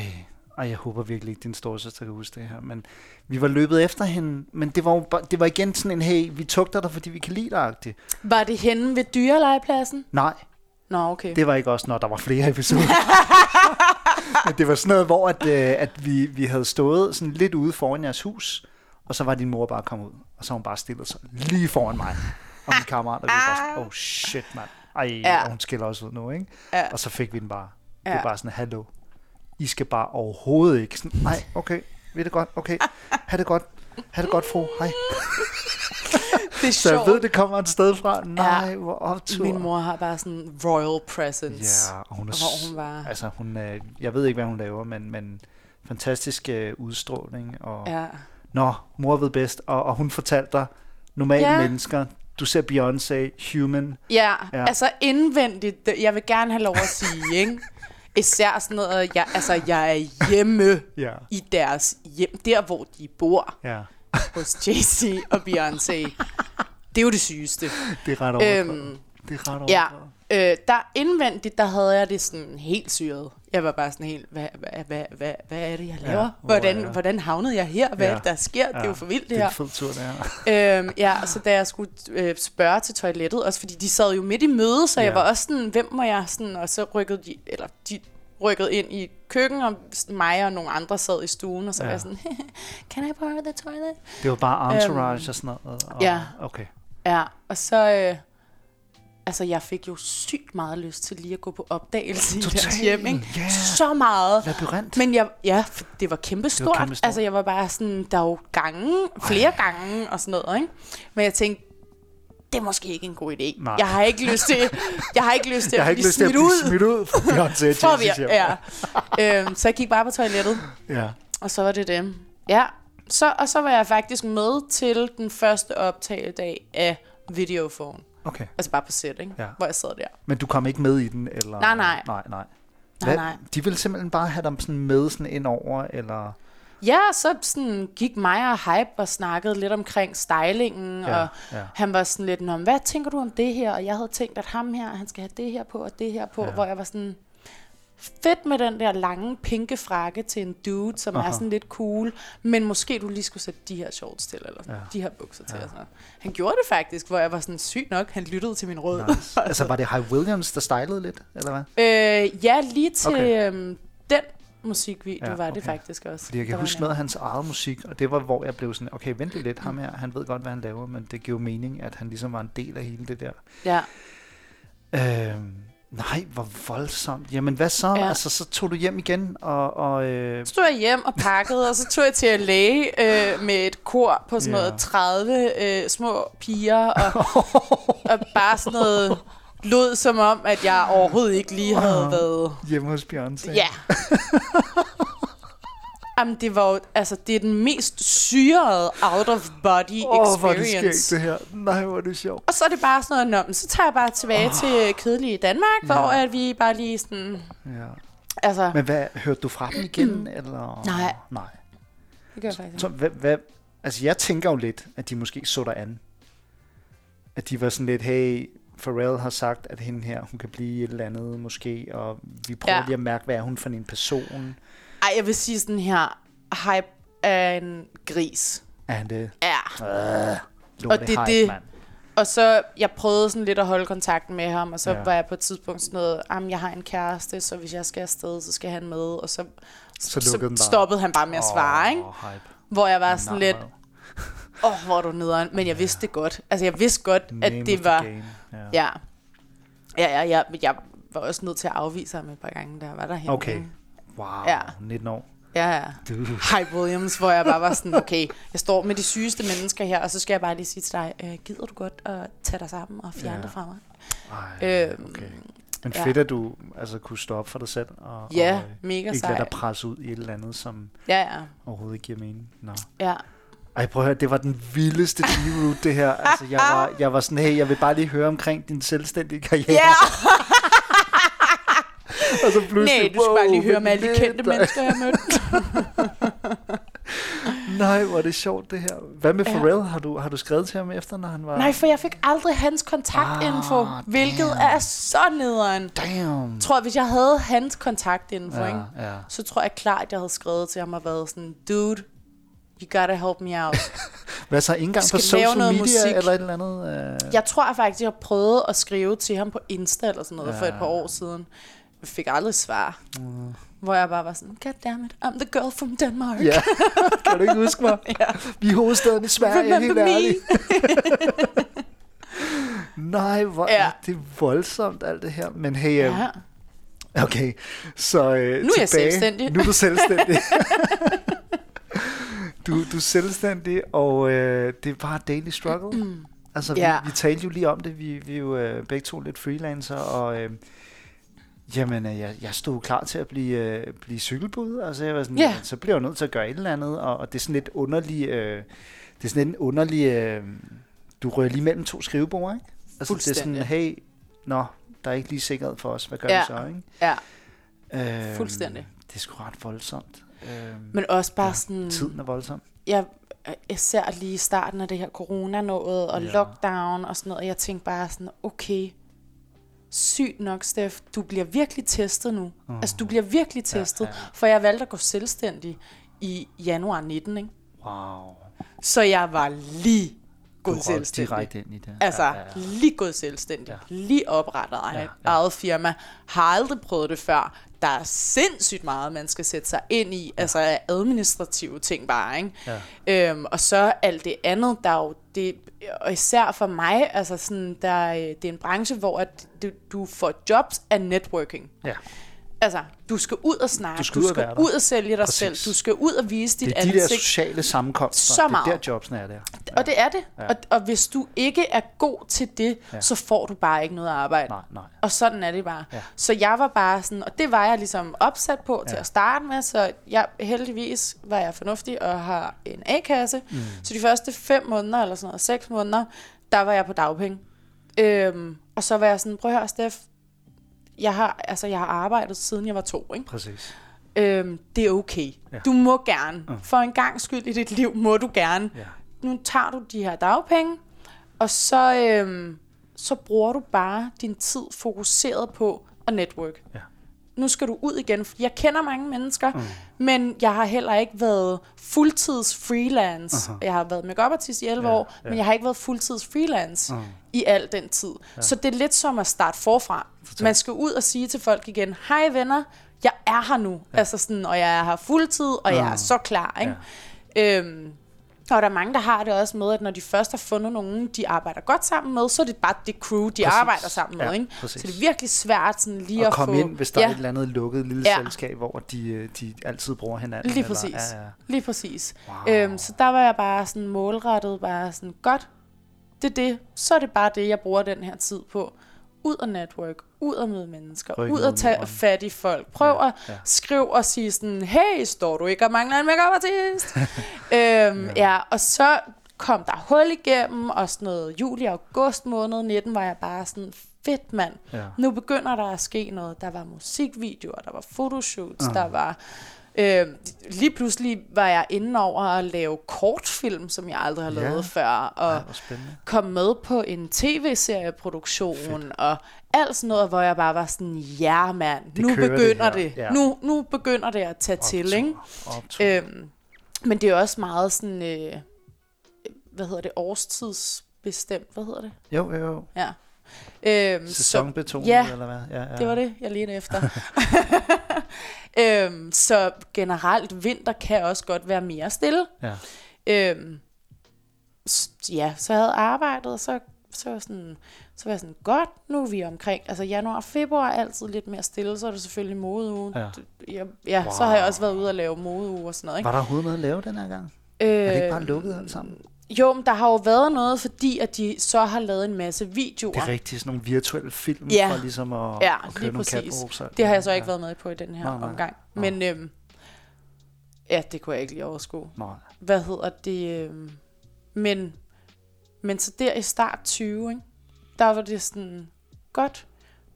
Speaker 2: ej, jeg håber virkelig ikke, din storesøster kan huske det her. Men vi var løbet efter hende, men det var, jo det var igen sådan en, hey, vi tugter dig, fordi vi kan lide dig.
Speaker 3: Var det henne ved dyrelejepladsen?
Speaker 2: Nej,
Speaker 3: Nå, okay.
Speaker 2: det var ikke også, når der var flere episoder. [laughs] Men det var sådan noget, hvor at, øh, at vi, vi havde stået sådan lidt ude foran jeres hus, og så var din mor bare kommet ud, og så hun bare stillet sig lige foran mig og min kammerat, og vi var bare sådan, oh shit, mand. Ej, ja. Og hun skiller også ud nu, ikke?
Speaker 3: Ja.
Speaker 2: Og så fik vi den bare. Det
Speaker 3: Ja.
Speaker 2: var bare sådan, hallo, I skal bare overhovedet ikke. Sådan, nej, okay, ved det godt, okay, ha' det godt, ha' det godt, fru, hej.
Speaker 3: det er
Speaker 2: Så jeg
Speaker 3: sjovt.
Speaker 2: ved, det kommer et sted fra. Nej, hvor optur.
Speaker 3: Min mor har bare sådan royal presence.
Speaker 2: Ja, og hun er
Speaker 3: Hvor hun var...
Speaker 2: Altså, hun, øh, jeg ved ikke, hvad hun laver, men, men fantastisk øh, udstråling. Og,
Speaker 3: Ja.
Speaker 2: Nå, mor ved bedst. Og, og hun fortalte dig, normale
Speaker 3: Ja.
Speaker 2: mennesker, du ser Beyoncé, human.
Speaker 3: Ja,
Speaker 2: Ja.
Speaker 3: ja, altså indvendigt, jeg vil gerne have lov at sige, ikke? Især sådan noget, jeg, altså jeg er hjemme
Speaker 2: Ja,
Speaker 3: i deres hjem, der hvor de bor,
Speaker 2: ja.
Speaker 3: hos Jay-Z og Beyoncé. Det er jo det sygeste.
Speaker 2: Det er ret overdrevet.
Speaker 3: Øhm,
Speaker 2: det er ret
Speaker 3: ja,
Speaker 2: overdrevet.
Speaker 3: Øh, der indvendigt, der havde jeg det sådan helt syret. Jeg var bare sådan helt, hvad, hvad, hvad, hvad, hvad er det, jeg laver?
Speaker 2: Ja,
Speaker 3: Ja,
Speaker 2: hvor
Speaker 3: hvordan,
Speaker 2: jeg?
Speaker 3: hvordan havnede jeg her? Hvad
Speaker 2: Ja.
Speaker 3: ja. der sker? Det er jo for vildt, det
Speaker 2: det er
Speaker 3: her.
Speaker 2: en fed tur, det her.
Speaker 3: Øhm, ja, så da jeg skulle øh, spørge til toilettet, også fordi de sad jo midt i møde, så ja.
Speaker 2: Ja.
Speaker 3: jeg var også sådan, hvem må jeg sådan, og så rykkede de, eller de rykkede ind i køkken, og mig og nogle andre sad i stuen, og så
Speaker 2: Ja.
Speaker 3: var jeg sådan, [laughs] can I borrow the toilet?
Speaker 2: Det var bare entourage og sådan noget. Og,
Speaker 3: Øhm, ja.
Speaker 2: Okay.
Speaker 3: Ja, og så, øh, altså jeg fik jo sygt meget lyst til lige at gå på opdagelse i deres
Speaker 2: Total,
Speaker 3: hjem, ikke?
Speaker 2: ja.
Speaker 3: Så meget.
Speaker 2: Labyrint.
Speaker 3: Men jeg, ja, det var kæmpestort.
Speaker 2: kæmpestort.
Speaker 3: Altså, jeg var bare sådan, der er jo gange, flere gange og sådan noget, ikke? Men jeg tænkte, det er måske ikke en god idé.
Speaker 2: Nej.
Speaker 3: Jeg har ikke lyst til, [laughs] jeg har ikke lyst til
Speaker 2: Jeg har ikke lyst til at
Speaker 3: smidt
Speaker 2: blive
Speaker 3: ud.
Speaker 2: smidt ud Beyoncé
Speaker 3: For vi, ja. øhm, så jeg gik bare på toilettet,
Speaker 2: ja.
Speaker 3: og så var det det. Ja, så, og så var jeg faktisk med til den første optagedag af Videophone.
Speaker 2: Okay.
Speaker 3: Altså bare på sæt, ikke?
Speaker 2: Ja.
Speaker 3: Hvor jeg sad der.
Speaker 2: Men du kom ikke med i den? Eller?
Speaker 3: Nej, nej.
Speaker 2: Nej, nej.
Speaker 3: Nej, nej.
Speaker 2: De ville simpelthen bare have dem sådan med sådan ind over, eller...
Speaker 3: Ja, så sådan gik mig og Hype og snakkede lidt omkring stylingen,
Speaker 2: Ja,
Speaker 3: og
Speaker 2: ja.
Speaker 3: han var sådan lidt, men hvad tænker du om det her? Og jeg havde tænkt, at ham her, han skal have det her på og det her på,
Speaker 2: ja.
Speaker 3: hvor jeg var sådan, fedt med den der lange pinke frakke til en dude, som Aha. Er sådan lidt cool, men måske du lige skulle sætte de her shorts til, eller sådan,
Speaker 2: Ja.
Speaker 3: de her bukser til.
Speaker 2: Ja.
Speaker 3: Sådan noget. Han gjorde det faktisk, hvor jeg var sådan sygt nok, han lyttede til min råd.
Speaker 2: Nice. [laughs] altså, var det High Williams, der stylede lidt, eller hvad?
Speaker 3: Øh, ja, lige til
Speaker 2: Okay.
Speaker 3: okay. øhm, den musikvideo
Speaker 2: Ja,
Speaker 3: ja, var det
Speaker 2: okay.
Speaker 3: faktisk også.
Speaker 2: Fordi jeg kan huske noget af hans eget musik, og det var, hvor jeg blev sådan, okay, vent lidt, ham her, han ved godt, hvad han laver, men det giver mening, at han ligesom var en del af hele det der.
Speaker 3: Ja,
Speaker 2: Øhm, nej, hvor voldsomt. Jamen, hvad så?
Speaker 3: Ja.
Speaker 2: Altså, så tog du hjem igen, og... og øh,
Speaker 3: så tog jeg hjem og pakkede, og så tog jeg til LA øh, med et kor på sådan
Speaker 2: Ja.
Speaker 3: noget 30 øh, små piger, og, og bare sådan noget lød som om, at jeg overhovedet ikke lige havde været...
Speaker 2: hjemme hos Beyoncé.
Speaker 3: Ja. Jamen, det var jo, altså, det er den mest syrede out-of-body
Speaker 2: Åh, oh, hvor er det
Speaker 3: experience.
Speaker 2: skægt, det her. Nej, hvor er det sjovt.
Speaker 3: Og så er det bare sådan noget, så tager jeg bare tilbage oh. til kedelige Danmark, hvor
Speaker 2: Ja.
Speaker 3: at vi bare lige sådan,
Speaker 2: Ja.
Speaker 3: altså,
Speaker 2: Men hvad, hørte du fra dem igen, [clears throat] eller?
Speaker 3: Nej.
Speaker 2: Nej.
Speaker 3: det gør jeg faktisk
Speaker 2: Så, hvad, hvad, altså, jeg tænker jo lidt, at de måske så dig an. At de var sådan lidt, hey, Pharrell har sagt, at hende her, hun kan blive et eller andet måske, og vi prøver. Ja. lige at mærke, hvad er hun for en person.
Speaker 3: Ej, jeg vil sige sådan her, hype er en gris.
Speaker 2: Er han det?
Speaker 3: Ja.
Speaker 2: Øh,
Speaker 3: Og det er det. Og så, jeg prøvede sådan lidt at holde kontakten med ham, og så
Speaker 2: Ja.
Speaker 3: var jeg på et tidspunkt sådan noget, jamen, jeg har en kæreste, så hvis jeg skal afsted, så skal han med. Og så,
Speaker 2: Så den bare.
Speaker 3: stoppede han bare med at svare, ikke?
Speaker 2: Åh, hype.
Speaker 3: Hvor jeg var sådan
Speaker 2: Nej.
Speaker 3: lidt, åh, oh, hvor er du nederen. Men jeg vidste det godt. Altså, jeg vidste godt, at
Speaker 2: Name of
Speaker 3: det var...
Speaker 2: Ja.
Speaker 3: Ja. Ja, ja, ja, men jeg var også nødt til at afvise ham et par gange, jeg var derhen.
Speaker 2: Okay. Wow,
Speaker 3: Ja.
Speaker 2: 19 år.
Speaker 3: Ja, ja.
Speaker 2: Du.
Speaker 3: Hype Williams, hvor jeg bare var sådan, okay, jeg står med de sygeste mennesker her, og så skal jeg bare lige sige til dig, øh, gider du godt at tage dig sammen og fjerne
Speaker 2: Ja.
Speaker 3: ja. det fra mig?
Speaker 2: Ej,
Speaker 3: Øhm,
Speaker 2: okay. Men
Speaker 3: ja.
Speaker 2: fedt, at du altså, kunne stå op for dig selv, og,
Speaker 3: Ja,
Speaker 2: og øh,
Speaker 3: mega
Speaker 2: ikke lade
Speaker 3: sej.
Speaker 2: dig presse ud i et eller andet, som
Speaker 3: Ja, ja,
Speaker 2: overhovedet ikke giver mening. Nå.
Speaker 3: ja.
Speaker 2: Ej, prøv at høre, det var den vildeste D-route, det her. Altså, jeg var, jeg var sådan, hey, jeg vil bare lige høre omkring din selvstændige karriere.
Speaker 3: Ja, [laughs] [laughs]
Speaker 2: og så pludselig,
Speaker 3: nej, du skal bare lige høre med alle de kendte mennesker, jeg mødte. [laughs]
Speaker 2: Nej, hvor er det sjovt, det her. Hvad med
Speaker 3: Ja.
Speaker 2: Pharrell? Har du, har du skrevet til ham efter, når han var...
Speaker 3: Nej, for jeg fik aldrig hans kontaktinfo,
Speaker 2: Ah,
Speaker 3: hvilket
Speaker 2: damn.
Speaker 3: er så nederen.
Speaker 2: Damn.
Speaker 3: Jeg tror, hvis jeg havde hans kontaktinfo,
Speaker 2: ja,
Speaker 3: ikke,
Speaker 2: ja.
Speaker 3: så tror jeg klart, jeg havde skrevet til ham og været sådan, dude, you gotta help me out. [laughs]
Speaker 2: Hvad så, ikke engang på social media
Speaker 3: musik.
Speaker 2: eller et eller andet? Øh...
Speaker 3: Jeg tror jeg faktisk, jeg har prøvet at skrive til ham på Insta eller sådan noget ja. for et par
Speaker 2: Ja.
Speaker 3: år siden. Jeg fik aldrig svar. Mm. Hvor jeg bare var sådan, God damn it, I'm the girl from Denmark.
Speaker 2: Ja, [laughs] kan du ikke huske mig? [laughs]
Speaker 3: Ja.
Speaker 2: Vi er hovedstaden i Sverige, helt
Speaker 3: Remember me?
Speaker 2: ærligt. [laughs] Nej, hvor ja. Er det voldsomt, alt det her. Men hey, ja.
Speaker 3: ja.
Speaker 2: okay, så øh,
Speaker 3: Nu er jeg
Speaker 2: tilbage.
Speaker 3: selvstændig.
Speaker 2: Nu er du selvstændig. du, du er selvstændig, og øh, det er bare daily struggle. Altså,
Speaker 3: Ja.
Speaker 2: vi, vi talte jo lige om det. Vi, vi er jo øh, begge to lidt freelancer, og... Øh, Jamen, øh, jeg, jeg stod klar til at blive, øh, blive cykelbud. Altså, jeg var sådan, yeah. så bliver jeg nødt til at gøre et eller andet, og, og det er sådan lidt underlig, øh, det er sådan lidt en underlig, øh, du rører lige mellem to skrivebord, ikke? Altså, det er sådan, hey, nå, der er ikke lige sikkerhed for os, hvad gør
Speaker 3: Ja.
Speaker 2: vi så, ikke?
Speaker 3: ja.
Speaker 2: Øhm,
Speaker 3: Fuldstændig.
Speaker 2: Det er sgu ret voldsomt. Øhm,
Speaker 3: Men også bare
Speaker 2: Ja,
Speaker 3: sådan,
Speaker 2: tiden er voldsom.
Speaker 3: jeg, især lige i starten af det her corona noget, og
Speaker 2: Ja.
Speaker 3: lockdown og sådan noget, jeg tænkte bare sådan, okay, sygt nok, Steff, du bliver virkelig testet nu. Uh. Altså, du bliver virkelig
Speaker 2: Ja,
Speaker 3: testet,
Speaker 2: ja.
Speaker 3: for jeg valgte at gå selvstændig i januar 19, ikke?
Speaker 2: Wow.
Speaker 3: Så jeg var lige
Speaker 2: Du
Speaker 3: gået
Speaker 2: røg
Speaker 3: selvstændig.
Speaker 2: direkte ind i det.
Speaker 3: Altså,
Speaker 2: Ja,
Speaker 3: ja,
Speaker 2: ja,
Speaker 3: ja.
Speaker 2: ja.
Speaker 3: lige gået selvstændig.
Speaker 2: Ja.
Speaker 3: Ja. Lige oprettet eget,
Speaker 2: Ja,
Speaker 3: ja,
Speaker 2: ja.
Speaker 3: ja. eget firma. Har aldrig prøvet det før. Der er sindssygt meget, man skal sætte sig ind i. Ja. Altså administrative ting bare, ikke?
Speaker 2: Ja.
Speaker 3: Øhm, og så alt det andet, der er jo det, og især for mig, altså sådan, der, øh, det er en branche, hvor at du, du får jobs af networking.
Speaker 2: ja.
Speaker 3: Altså, du skal ud og snakke,
Speaker 2: Du skal
Speaker 3: du
Speaker 2: ud og
Speaker 3: skal ud og sælge dig
Speaker 2: Præcis.
Speaker 3: selv, du skal ud og vise dit
Speaker 2: Det er de der
Speaker 3: ansigt.
Speaker 2: sociale sammenkomster.
Speaker 3: Så
Speaker 2: Det er
Speaker 3: meget.
Speaker 2: der jobsene er der.
Speaker 3: Og det er det.
Speaker 2: Ja.
Speaker 3: Ja. Og, og hvis du ikke er god til det,
Speaker 2: Ja.
Speaker 3: ja. så får du bare ikke noget arbejde.
Speaker 2: Nej, nej.
Speaker 3: Og sådan er det bare.
Speaker 2: Ja.
Speaker 3: Ja. Så jeg var bare sådan, og det var jeg ligesom opsat på til
Speaker 2: Ja.
Speaker 3: at starte med, så jeg, heldigvis var jeg fornuftig og har en A-kasse. Mm. Så de første fem måneder, eller sådan noget, seks måneder, der var jeg på dagpenge. Øhm, og så var jeg sådan, prøv at høre, Steff, jeg har, altså, jeg har arbejdet siden jeg var to, ikke?
Speaker 2: Præcis.
Speaker 3: Øhm, det er okay.
Speaker 2: Ja.
Speaker 3: Ja. Du må gerne. For en gang skyld i dit liv må du gerne
Speaker 2: Ja.
Speaker 3: nu tager du de her dagpenge, og så, øhm, så bruger du bare din tid fokuseret på at network.
Speaker 2: Ja.
Speaker 3: Nu skal du ud igen, for jeg kender mange mennesker, mm. men jeg har heller ikke været fuldtids freelance.
Speaker 2: Aha.
Speaker 3: Jeg har været make artist i 11
Speaker 2: Ja,
Speaker 3: år,
Speaker 2: ja.
Speaker 3: men jeg har ikke været fuldtids freelance
Speaker 2: Mm.
Speaker 3: i al den tid. Så det er lidt som at starte forfra. Man skal ud og sige til folk igen, hej venner, jeg er her nu. Ja. Altså sådan, og jeg er her fuldtid, og jeg er så klar. Ikke? Ja. Øhm, der er mange, der har det også med, at når de først har fundet nogen, de arbejder godt sammen med, så er det bare det crew, de
Speaker 2: Præcis.
Speaker 3: arbejder sammen med.
Speaker 2: Ja,
Speaker 3: Ikke?
Speaker 2: præcis.
Speaker 3: Så det er virkelig svært sådan lige
Speaker 2: at
Speaker 3: at
Speaker 2: komme
Speaker 3: få...
Speaker 2: ind, hvis der
Speaker 3: ja,
Speaker 2: er et eller andet lukket lille
Speaker 3: Ja.
Speaker 2: selskab, hvor de, øh, de altid bruger hinanden.
Speaker 3: Lige
Speaker 2: eller-
Speaker 3: præcis.
Speaker 2: Ja, ja.
Speaker 3: Lige præcis.
Speaker 2: Wow.
Speaker 3: Øhm, så der var jeg bare sådan målrettet, bare sådan, godt, det er det. Så er det bare det, jeg bruger den her tid på. Ud og network, ud og møde mennesker,
Speaker 2: Rykke
Speaker 3: ud og tage fat i folk. Prøv
Speaker 2: Ja,
Speaker 3: at
Speaker 2: ja.
Speaker 3: skrive og sige sådan, hey, står du ikke og mangler en make artist? [laughs] øhm, ja. ja, og så kom der hul igennem, og sådan noget juli og august måned 19 var jeg bare sådan, fedt mand.
Speaker 2: Ja.
Speaker 3: Nu begynder der at ske noget. Der var musikvideoer, der var fotoshoots,
Speaker 2: Ah.
Speaker 3: der var... Øh, lige pludselig var jeg inde over at lave kortfilm, som jeg aldrig har
Speaker 2: Ja.
Speaker 3: lavet før, og
Speaker 2: spændende.
Speaker 3: kom med på en tv-serieproduktion, og alt sådan noget, hvor jeg bare var sådan, ja mand,
Speaker 2: Det
Speaker 3: nu
Speaker 2: det
Speaker 3: begynder
Speaker 2: her."
Speaker 3: det.
Speaker 2: Ja.
Speaker 3: Nu, nu begynder det at tage til, ikke?
Speaker 2: Optur.
Speaker 3: Øhm, men det er også meget sådan, øh, hvad hedder det, årstidsbestemt, hvad hedder det?
Speaker 2: Jo, jo, jo.
Speaker 3: Ja. Øhm, så-
Speaker 2: Sæsonbetonet,
Speaker 3: ja,
Speaker 2: eller hvad? Ja, ja.
Speaker 3: det var det, jeg ledte efter. [laughs] øhm, så generelt, vinter kan også godt være mere stille.
Speaker 2: Ja.
Speaker 3: Øhm, ja, så havde arbejdet, og så, så, var sådan, så var jeg sådan, godt, nu er vi omkring, altså januar og februar er altid lidt mere stille, så er det selvfølgelig modeuge.
Speaker 2: Ja.
Speaker 3: Ja, ja wow. så har jeg også været ude og lave modeuge og sådan noget. Ikke?
Speaker 2: Var der overhovedet noget at lave den her gang?
Speaker 3: Øh,
Speaker 2: Er det ikke bare lukket alt sammen?
Speaker 3: Jo, men der har jo været noget, fordi at de så har lavet en masse videoer.
Speaker 2: Det er rigtigt, sådan nogle virtuelle film,
Speaker 3: Ja.
Speaker 2: for ligesom at,
Speaker 3: Ja,
Speaker 2: at køre nogle
Speaker 3: præcis.
Speaker 2: catwalks.
Speaker 3: Det har jeg så ikke været med på i den her
Speaker 2: Nej, nej.
Speaker 3: omgang. Men øhm, ja, det kunne jeg ikke lige overskue.
Speaker 2: Nej.
Speaker 3: Hvad hedder det? Øhm, men, men så der i start 20, ikke, der var det sådan, godt,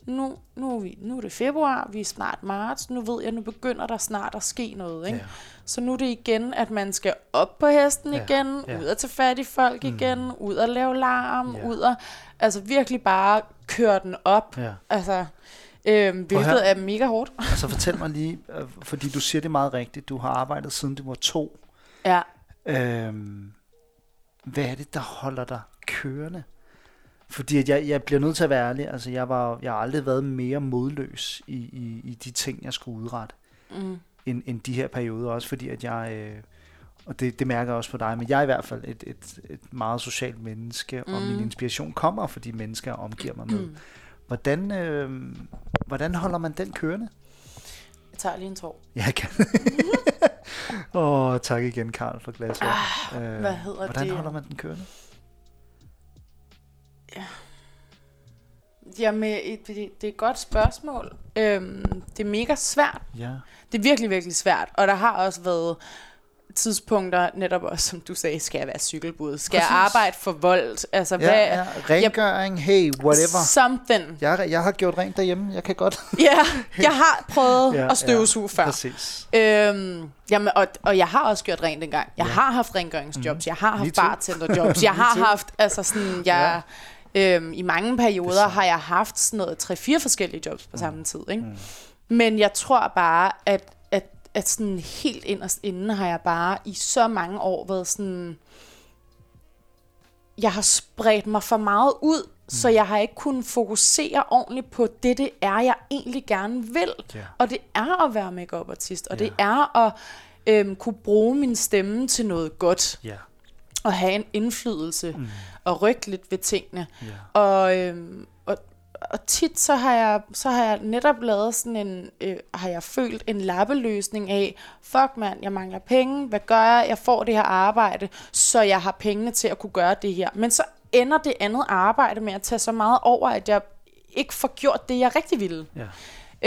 Speaker 3: nu, nu, er vi, nu er det februar, vi er snart marts, nu ved jeg, nu begynder der snart at ske noget. Ikke?
Speaker 2: Ja.
Speaker 3: Så nu er det igen, at man skal op på hesten
Speaker 2: Ja,
Speaker 3: igen,
Speaker 2: ja.
Speaker 3: ud og tage fat i folk igen, ud og lave larm,
Speaker 2: Ja.
Speaker 3: ud og altså virkelig bare køre den op.
Speaker 2: Ja.
Speaker 3: Altså, øhm, hvilket
Speaker 2: her.
Speaker 3: er mega hårdt. [laughs]
Speaker 2: Altså fortæl mig lige, øh, fordi du siger det meget rigtigt, du har arbejdet siden du var to.
Speaker 3: Ja.
Speaker 2: Øhm, hvad er det, der holder dig kørende? Fordi at jeg, jeg bliver nødt til at være ærlig, altså jeg, var, jeg har aldrig været mere modløs i, i, i de ting, jeg skulle udrette,
Speaker 3: Mm.
Speaker 2: end, end de her perioder, også fordi at jeg, øh, og det, det mærker jeg også på dig, men jeg er i hvert fald et, et, et meget socialt menneske, og min
Speaker 3: Mm.
Speaker 2: inspiration kommer fra de mennesker, jeg omgiver mig med. Hvordan, øh, hvordan holder man den kørende?
Speaker 3: Jeg tager lige en tår.
Speaker 2: Jeg kan. [laughs] Åh, oh, tak igen, Karl, for glasset. Ah, øh,
Speaker 3: hvad hedder
Speaker 2: hvordan
Speaker 3: det?
Speaker 2: holder man den kørende?
Speaker 3: Jamen, et- det, det er et godt spørgsmål. Øhm, det er mega svært.
Speaker 2: Ja.
Speaker 3: Det er virkelig, virkelig svært. Og der har også været tidspunkter, netop også, som du sagde, skal jeg være cykelbud? Skal
Speaker 2: Præcis.
Speaker 3: jeg arbejde for vold? Altså,
Speaker 2: Ja,
Speaker 3: hvad?
Speaker 2: ja, rengøring, hey, whatever.
Speaker 3: Something.
Speaker 2: Jeg, jeg har gjort rent derhjemme, jeg kan godt.
Speaker 3: Ja, jeg har prøvet
Speaker 2: Ja,
Speaker 3: at støvsuge ja, før.
Speaker 2: Præcis.
Speaker 3: Øhm, jamen, og, og jeg har også gjort rent engang. Jeg
Speaker 2: Ja.
Speaker 3: har haft rengøringsjobs, jeg har haft bartenderjobs, jeg har [laughs] haft, altså sådan, jeg, ja. Øhm, i mange perioder
Speaker 2: er
Speaker 3: har jeg haft sådan noget, tre-fire forskellige jobs
Speaker 2: Mm.
Speaker 3: på samme tid, ikke? Men jeg tror bare, at, at, at sådan helt inderst inden har jeg bare i så mange år været sådan, jeg har spredt mig for meget ud, mm. så jeg har ikke kunnet fokusere ordentligt på det, det er, jeg egentlig gerne vil.
Speaker 2: Ja.
Speaker 3: Og det er at være makeup artist, og
Speaker 2: Ja.
Speaker 3: det er at øhm, kunne bruge min stemme til noget godt,
Speaker 2: Ja.
Speaker 3: Og have en indflydelse, mm. og rykke lidt ved tingene.
Speaker 2: Ja.
Speaker 3: Og, øhm, og, og tit så har jeg så har jeg netop lavet sådan en øh, har jeg følt en lappeløsning af fuck mand, jeg mangler penge. Hvad gør jeg? Jeg får det her arbejde, så jeg har pengene til at kunne gøre det her. Men så ender det andet arbejde med at tage så meget over, at jeg ikke får gjort det, jeg rigtig ville.
Speaker 2: Ja.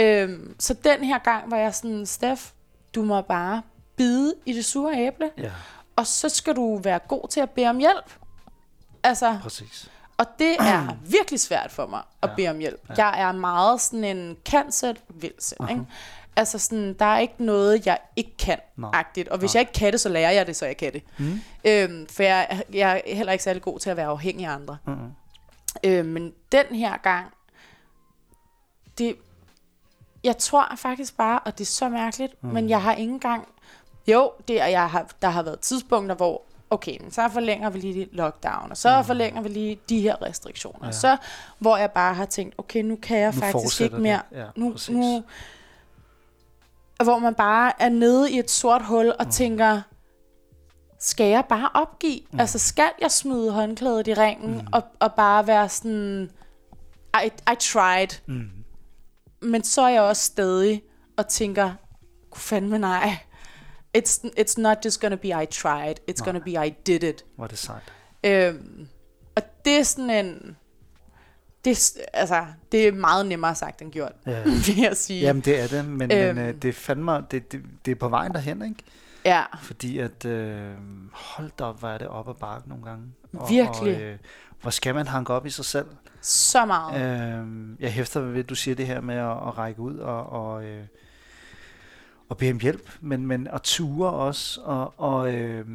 Speaker 3: Øhm, så den her gang var jeg sådan, Steff, du må bare bide i det sure æble,
Speaker 2: ja,
Speaker 3: og så skal du være god til at bede om hjælp. Altså,
Speaker 2: præcis.
Speaker 3: og det er virkelig svært for mig at
Speaker 2: Ja.
Speaker 3: bede om hjælp. Jeg er meget sådan en kan selv, vil selv. Ikke? Altså sådan, der er ikke noget, jeg ikke kan,
Speaker 2: Nej.
Speaker 3: agtigt. Og hvis jeg ikke kan det, så lærer jeg det, så jeg kan det.
Speaker 2: Mm.
Speaker 3: Øhm, for jeg, jeg er heller ikke særlig god til at være afhængig af andre.
Speaker 2: Mm-hmm.
Speaker 3: Øh, men den her gang, det, jeg tror faktisk bare, og det er så mærkeligt, mm. men jeg har ikke engang, jo, det er, jeg har, der har været tidspunkter, hvor, okay, men så forlænger vi lige lockdown, og så mm. forlænger vi lige de her restriktioner.
Speaker 2: Ja.
Speaker 3: Så, hvor jeg bare har tænkt, okay, nu kan jeg
Speaker 2: Nu
Speaker 3: faktisk ikke mere.
Speaker 2: det. Ja,
Speaker 3: nu,
Speaker 2: præcis.
Speaker 3: nu, hvor man bare er nede i et sort hul og mm. tænker, skal jeg bare opgive? Mm. Altså, skal jeg smide håndklædet i ringen mm. og, og bare være sådan, I, I tried.
Speaker 2: Mm.
Speaker 3: Men så er jeg også stadig og tænker, "Gud fandme nej. It's, it's not just gonna be I tried. It's gonna be I did it.
Speaker 2: Hvor er det sejt.
Speaker 3: Øhm, og det er sådan en... Det, altså, det er meget nemmere sagt end gjort,
Speaker 2: Ja. [laughs]
Speaker 3: vil jeg sige.
Speaker 2: Jamen, det er det, men,
Speaker 3: Øhm.
Speaker 2: men øh, det er fandme, det, det, det er på vejen derhen, ikke?
Speaker 3: Ja,
Speaker 2: Fordi at, øh, hold da op, hvor er det op ad bakke nogle gange. Og,
Speaker 3: Virkelig.
Speaker 2: Og, øh, hvor skal man hanke op i sig selv?
Speaker 3: så meget.
Speaker 2: Øh, jeg hæfter ved, at du siger det her med at, at række ud og, og, øh, og bede om hjælp, men, men at ture også og, og, øh,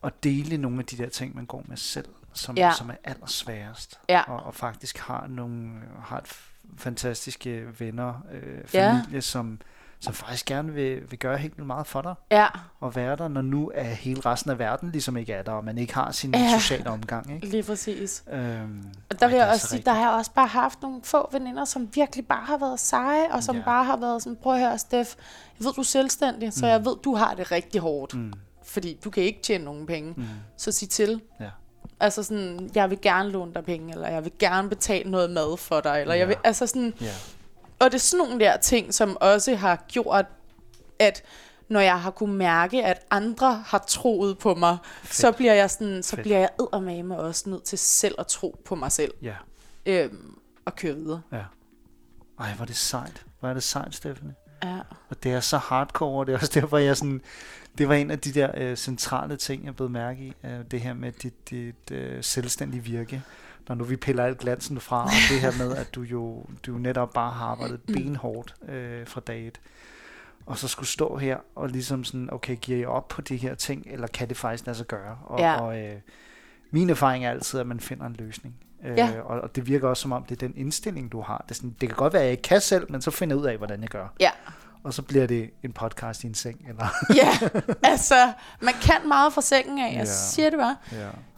Speaker 2: og dele nogle af de der ting, man går med selv, som,
Speaker 3: Ja.
Speaker 2: som er allersværest.
Speaker 3: Ja.
Speaker 2: Og, og faktisk har nogle har et fantastiske venner, øh,
Speaker 3: Ja.
Speaker 2: familie, som, som faktisk gerne vil, vil gøre helt vildt meget for dig
Speaker 3: Ja,
Speaker 2: og være der, når nu er hele resten af verden ligesom ikke er der, og man ikke har sin
Speaker 3: Ja.
Speaker 2: sociale omgang. Ikke?
Speaker 3: lige præcis.
Speaker 2: Øhm,
Speaker 3: Og der vil jeg også
Speaker 2: så
Speaker 3: sige, der har jeg også bare haft nogle få veninder, som virkelig bare har været seje, og som
Speaker 2: ja.
Speaker 3: bare har været sådan, prøv at høre, Steff, jeg ved, du er selvstændig, så
Speaker 2: Mm.
Speaker 3: jeg ved, du har det rigtig hårdt,
Speaker 2: Mm,
Speaker 3: fordi du kan ikke tjene nogen penge.
Speaker 2: mm,
Speaker 3: Så sig til.
Speaker 2: ja.
Speaker 3: Altså sådan, jeg vil gerne låne dig penge, eller jeg vil gerne betale noget mad for dig, eller
Speaker 2: Ja.
Speaker 3: jeg vil, altså sådan,
Speaker 2: Ja.
Speaker 3: Og det er sådan nogle der ting, som også har gjort, at når jeg har kunne mærke, at andre har troet på mig, Fedt. så bliver jeg sådan, så
Speaker 2: Fedt.
Speaker 3: bliver jeg eddermame også nødt til selv at tro på mig selv,
Speaker 2: ja.
Speaker 3: øhm, og køre videre.
Speaker 2: Ja. Ej, hvor er det sejt. Hvor er det sejt, Stephanie.
Speaker 3: Ja.
Speaker 2: Og det er så hardcore, og det er også derfor, jeg sådan... Det var en af de der øh, centrale ting, jeg blev mærke i. Øh, det her med dit, dit øh, selvstændige virke. Når nu vi piller alt glansen fra, og det her med, at du jo du netop bare har arbejdet benhårdt øh, fra dag et. Og så skulle stå her og ligesom sådan, okay, giver jeg op på de her ting, eller kan det faktisk lade sig gøre? Og,
Speaker 3: Ja.
Speaker 2: og øh, min erfaring er altid, at man finder en løsning. Øh,
Speaker 3: Ja.
Speaker 2: og, og det virker også som om, det er den indstilling, du har. Det, er sådan, det kan godt være, at jeg ikke kan selv, men så finder jeg ud af, hvordan jeg gør.
Speaker 3: Ja.
Speaker 2: Og så bliver det en podcast i en seng, eller... [laughs]
Speaker 3: ja, altså, man kan meget fra sengen af, jeg
Speaker 2: Ja.
Speaker 3: siger det bare.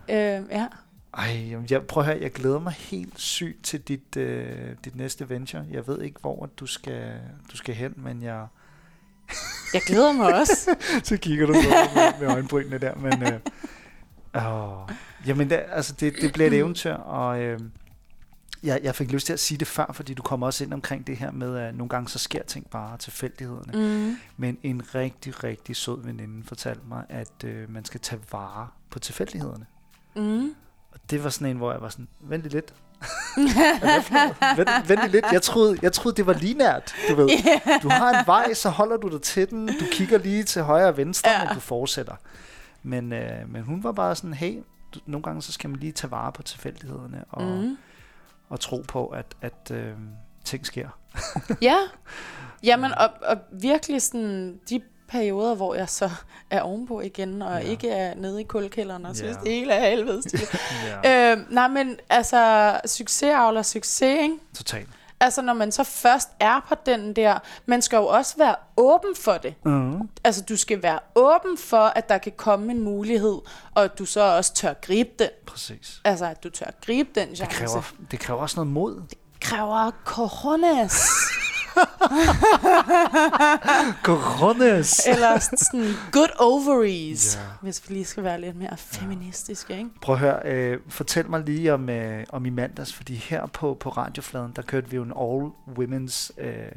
Speaker 2: ja.
Speaker 3: Øh, ja.
Speaker 2: Ej, jamen, jeg, prøv at høre, jeg glæder mig helt sygt til dit, øh, dit næste venture. Jeg ved ikke, hvor du skal, du skal hen, men jeg...
Speaker 3: Jeg glæder mig også. [laughs]
Speaker 2: så kigger du på med, med øjenbrynene der, men... Øh, åh, jamen, det, altså, det, det bliver et eventyr, og øh, jeg, jeg fik lyst til at sige det før, fordi du kommer også ind omkring det her med, at nogle gange så sker ting bare tilfældighederne.
Speaker 3: Mm.
Speaker 2: Men en rigtig, rigtig sød veninde fortalte mig, at øh, man skal tage vare på tilfældighederne.
Speaker 3: Mm.
Speaker 2: Og det var sådan en, hvor jeg var sådan, vent lidt. Noget? [laughs] vent, lidt. Jeg troede, jeg troede, det var linært, du ved. Du har en vej, så holder du dig til den. Du kigger lige til højre og venstre,
Speaker 3: Ja.
Speaker 2: men du fortsætter. Men, øh, men hun var bare sådan, hey, du, nogle gange så skal man lige tage vare på tilfældighederne og. Mm. og tro på, at, at øh, ting sker.
Speaker 3: Ja, [laughs] jamen og, og virkelig sådan de perioder, hvor jeg så er ovenpå igen, og
Speaker 2: Ja.
Speaker 3: ikke er nede i kulkælderen og
Speaker 2: Ja.
Speaker 3: synes, det hele er helvede til. [laughs]
Speaker 2: ja.
Speaker 3: øh, nej, men altså, succes avler succes, ikke?
Speaker 2: Totalt.
Speaker 3: Altså, når man så først er på den der, man skal jo også være åben for det.
Speaker 2: Mm.
Speaker 3: Altså, du skal være åben for, at der kan komme en mulighed, og at du så også tør gribe den.
Speaker 2: Præcis.
Speaker 3: Altså, at du tør gribe den
Speaker 2: Det
Speaker 3: chance.
Speaker 2: kræver, det kræver også noget mod.
Speaker 3: kræver cojones. [laughs] [laughs]
Speaker 2: Coronas.
Speaker 3: Eller sådan good ovaries,
Speaker 2: ja.
Speaker 3: hvis vi lige skal være lidt mere feministiske, ikke?
Speaker 2: Prøv at høre, øh, fortæl mig lige om, øh, om i mandags, fordi her på, på radiofladen, der kørte vi jo en all women's øh,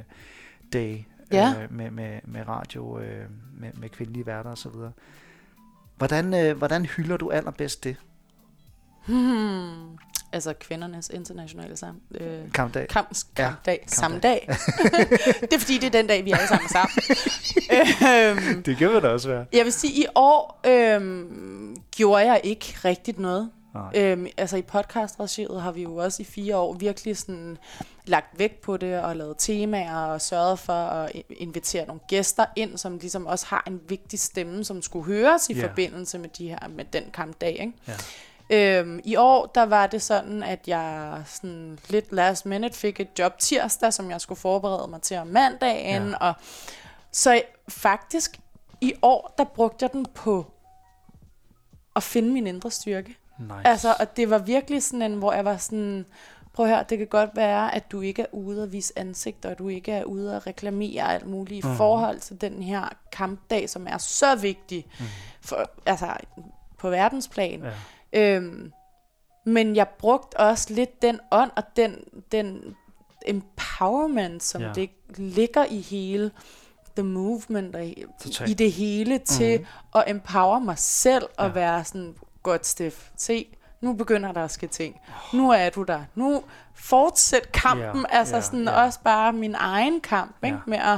Speaker 2: day
Speaker 3: Ja.
Speaker 2: øh, med, med, med radio, øh, med, med kvindelige værter og så videre. Hvordan, øh, hvordan hylder du allerbedst det?
Speaker 3: Hmm. Altså kvindernes internationale sam øh,
Speaker 2: Kampdag?
Speaker 3: kamp,
Speaker 2: Ja,
Speaker 3: kampdag,
Speaker 2: kampdag.
Speaker 3: samme dag. [laughs] det er fordi, det er den dag, vi er alle sammen sammen. [laughs] øhm,
Speaker 2: Det kan det også være.
Speaker 3: jeg vil sige, i år øhm, gjorde jeg ikke rigtigt noget.
Speaker 2: Nej.
Speaker 3: Øhm, altså i podcastregiet har vi jo også i fire år virkelig sådan lagt vægt på det og lavet temaer og sørget for at invitere nogle gæster ind, som ligesom også har en vigtig stemme, som skulle høres i
Speaker 2: Ja.
Speaker 3: yeah. forbindelse med, de her, med den kampdag. Ikke?
Speaker 2: Ja.
Speaker 3: Øhm, I år, der var det sådan, at jeg sådan lidt last minute fik et job tirsdag, som jeg skulle forberede mig til om mandagen.
Speaker 2: Ja.
Speaker 3: Og så faktisk i år, der brugte jeg den på at finde min indre styrke.
Speaker 2: Nice.
Speaker 3: Altså, og det var virkelig sådan en, hvor jeg var sådan, prøv høre, det kan godt være, at du ikke er ude at vise ansigt, og du ikke er ude at reklamere alt muligt i
Speaker 2: Mhm.
Speaker 3: forhold til den her kampdag, som er så vigtig
Speaker 2: Mhm.
Speaker 3: for, altså, på verdensplan.
Speaker 2: Ja.
Speaker 3: Øhm, men jeg brugte også lidt den ånd og den, den empowerment, som
Speaker 2: Ja.
Speaker 3: det ligger i hele the movement og i, det hele til
Speaker 2: Mhm.
Speaker 3: at empower mig selv og
Speaker 2: Ja.
Speaker 3: være sådan, godt Steff, se, nu begynder der at ske ting. Nu er du der. Nu fortsæt kampen,
Speaker 2: Ja,
Speaker 3: altså
Speaker 2: ja,
Speaker 3: sådan
Speaker 2: ja.
Speaker 3: også bare min egen kamp, ikke?
Speaker 2: Ja.
Speaker 3: med at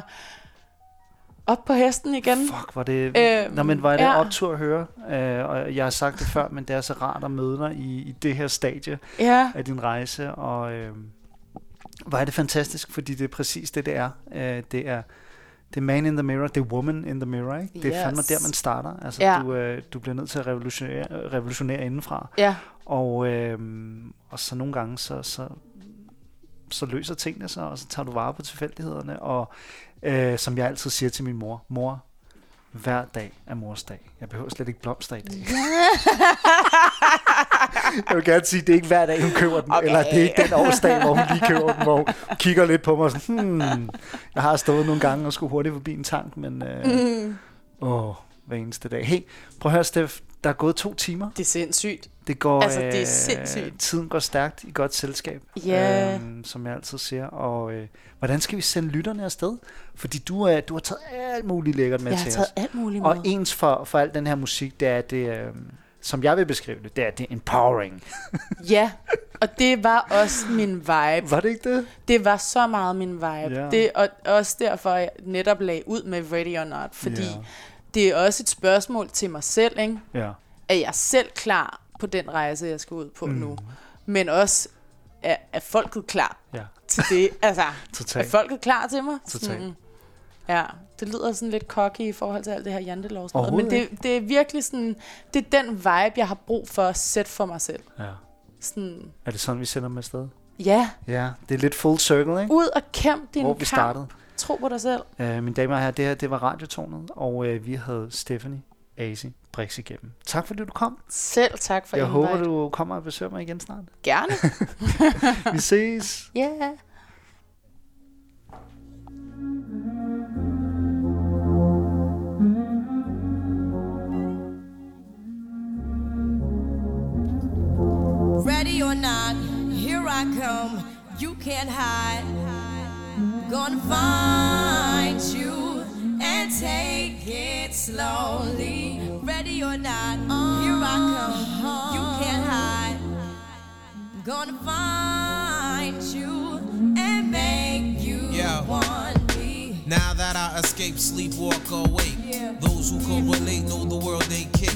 Speaker 3: op på hesten igen.
Speaker 2: Fuck, var det...
Speaker 3: Øhm,
Speaker 2: Nå, men var det
Speaker 3: ja.
Speaker 2: optur at høre? Øh, og jeg har sagt det før, men det er så rart at møde dig i, i det her stadie
Speaker 3: Ja,
Speaker 2: af din rejse, og øh, er det fantastisk, fordi det er præcis det, det er. Øh, det er det er man in the mirror, det er woman in the mirror, ikke? Det er fandme
Speaker 3: Yes.
Speaker 2: der, man starter. Altså,
Speaker 3: Ja.
Speaker 2: du, øh, du bliver nødt til at revolutionere, revolutionere indenfra.
Speaker 3: ja,
Speaker 2: Og, øh, og så nogle gange, så, så, så løser tingene sig, og så tager du vare på tilfældighederne. Og øh, som jeg altid siger til min mor, mor, hver dag er mors dag. Jeg behøver slet ikke blomster i dag. jeg vil gerne sige, det er ikke hver dag, hun køber den.
Speaker 3: Okay.
Speaker 2: Eller det er ikke den årsdag, hvor hun lige køber den, hvor hun kigger lidt på mig og sådan, hmm, jeg har stået nogle gange og skulle hurtigt forbi en tank, men øh,
Speaker 3: mm,
Speaker 2: åh, hver eneste dag. Hey, prøv at høre, Steff, der er gået to timer.
Speaker 3: det er sindssygt.
Speaker 2: Det går,
Speaker 3: Altså, det er
Speaker 2: øh,
Speaker 3: sindssygt.
Speaker 2: Tiden går stærkt i godt selskab,
Speaker 3: Ja.
Speaker 2: øhm, som jeg altid siger. Og øh, hvordan skal vi sende lytterne afsted? Fordi du, øh, du har taget alt muligt lækkert med
Speaker 3: Jeg har
Speaker 2: til
Speaker 3: taget
Speaker 2: os.
Speaker 3: alt muligt med.
Speaker 2: Og ens for, for al den her musik, det er det, øh, som jeg vil beskrive det, det er det er empowering. [laughs]
Speaker 3: Ja, og det var også min vibe.
Speaker 2: Var det ikke det?
Speaker 3: Det var så meget min vibe.
Speaker 2: Ja.
Speaker 3: Det, og også derfor, jeg netop lagde ud med Ready or Not. Fordi
Speaker 2: Ja.
Speaker 3: Det er også et spørgsmål til mig selv. Ikke?
Speaker 2: Ja.
Speaker 3: Er jeg selv klar på den rejse, jeg skal ud på
Speaker 2: Mm.
Speaker 3: mm. nu? Men også, er, er folket klar
Speaker 2: Ja,
Speaker 3: til det? [laughs] altså, er
Speaker 2: totalt.
Speaker 3: folket klar til mig?
Speaker 2: Totalt.
Speaker 3: Sådan, ja, det lyder sådan lidt cocky i forhold til alt det her jantelov. Men det, det er virkelig sådan, det er den vibe, jeg har brug for at sætte for mig selv.
Speaker 2: Ja.
Speaker 3: Sådan,
Speaker 2: Er det sådan, vi sender dem afsted?
Speaker 3: ja,
Speaker 2: Ja, det er lidt full circle, ikke?
Speaker 3: ud og kæmp din
Speaker 2: Hvor vi
Speaker 3: kamp.
Speaker 2: startede.
Speaker 3: Tro på dig selv.
Speaker 2: Uh, mine damer og herrer, det her det var Radiotårnet, og uh, vi havde Stephanie Asi Brix igennem. Tak fordi du kom.
Speaker 3: Selv tak for
Speaker 2: Jeg
Speaker 3: invite.
Speaker 2: håber, du kommer og besøger mig igen snart.
Speaker 3: Gerne. [laughs]
Speaker 2: Vi ses.
Speaker 3: Ja. Yeah.
Speaker 1: Ready or not, here I come. You can't hide. Gonna find you and take it slowly. Ready or not, uh, here I come. You can't hide. Gonna find you and make you
Speaker 4: Yeah.
Speaker 1: want me.
Speaker 4: Now that I escape, sleep, walk awake.
Speaker 1: Yeah.
Speaker 4: Those who can relate know the world ain't kick.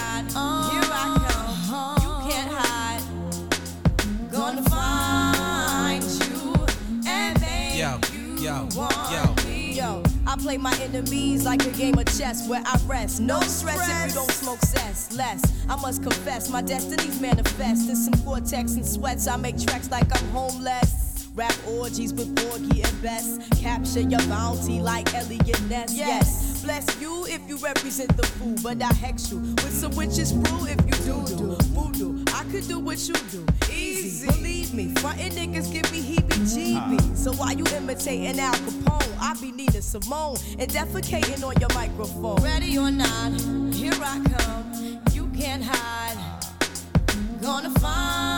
Speaker 4: yo, yo.
Speaker 1: I play my enemies like a game of chess where I rest. No stress if you don't smoke cess. Less, I must confess, my destinies manifest. In some cortex and sweats, I make tracks like I'm homeless. Rap orgies with Borgie and Bess. Capture your bounty like Elliot Ness. Yes. Bless you if you represent the fool, but I hex you with some witches brew if you do do voodoo. I could do what you do, easy. Believe me, frontin' niggas give me heebie-jeebies. So why you imitating Al Capone, I be Nina Simone and defecating on your microphone. Ready or not, here I come. You can't hide. Gonna find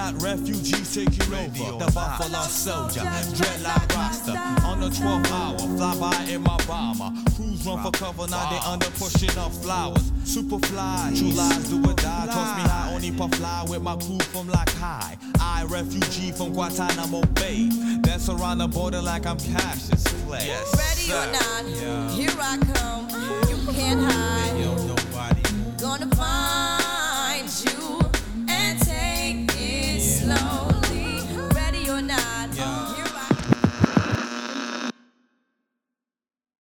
Speaker 5: not, refugees taking over. The Buffalo Soldier, dreadlock roster. On the 12th hour, fly by in my bomber. Crews run for cover, now they under pushing up flowers. Super fly, true lies do or die. Toss me high, only puff fly with my crew from like high. I, refugee from Guantanamo Bay. Dance around the border like I'm Cassius Clay. Yes,
Speaker 6: Ready or
Speaker 5: sir.
Speaker 6: not, here I come. You can't hide.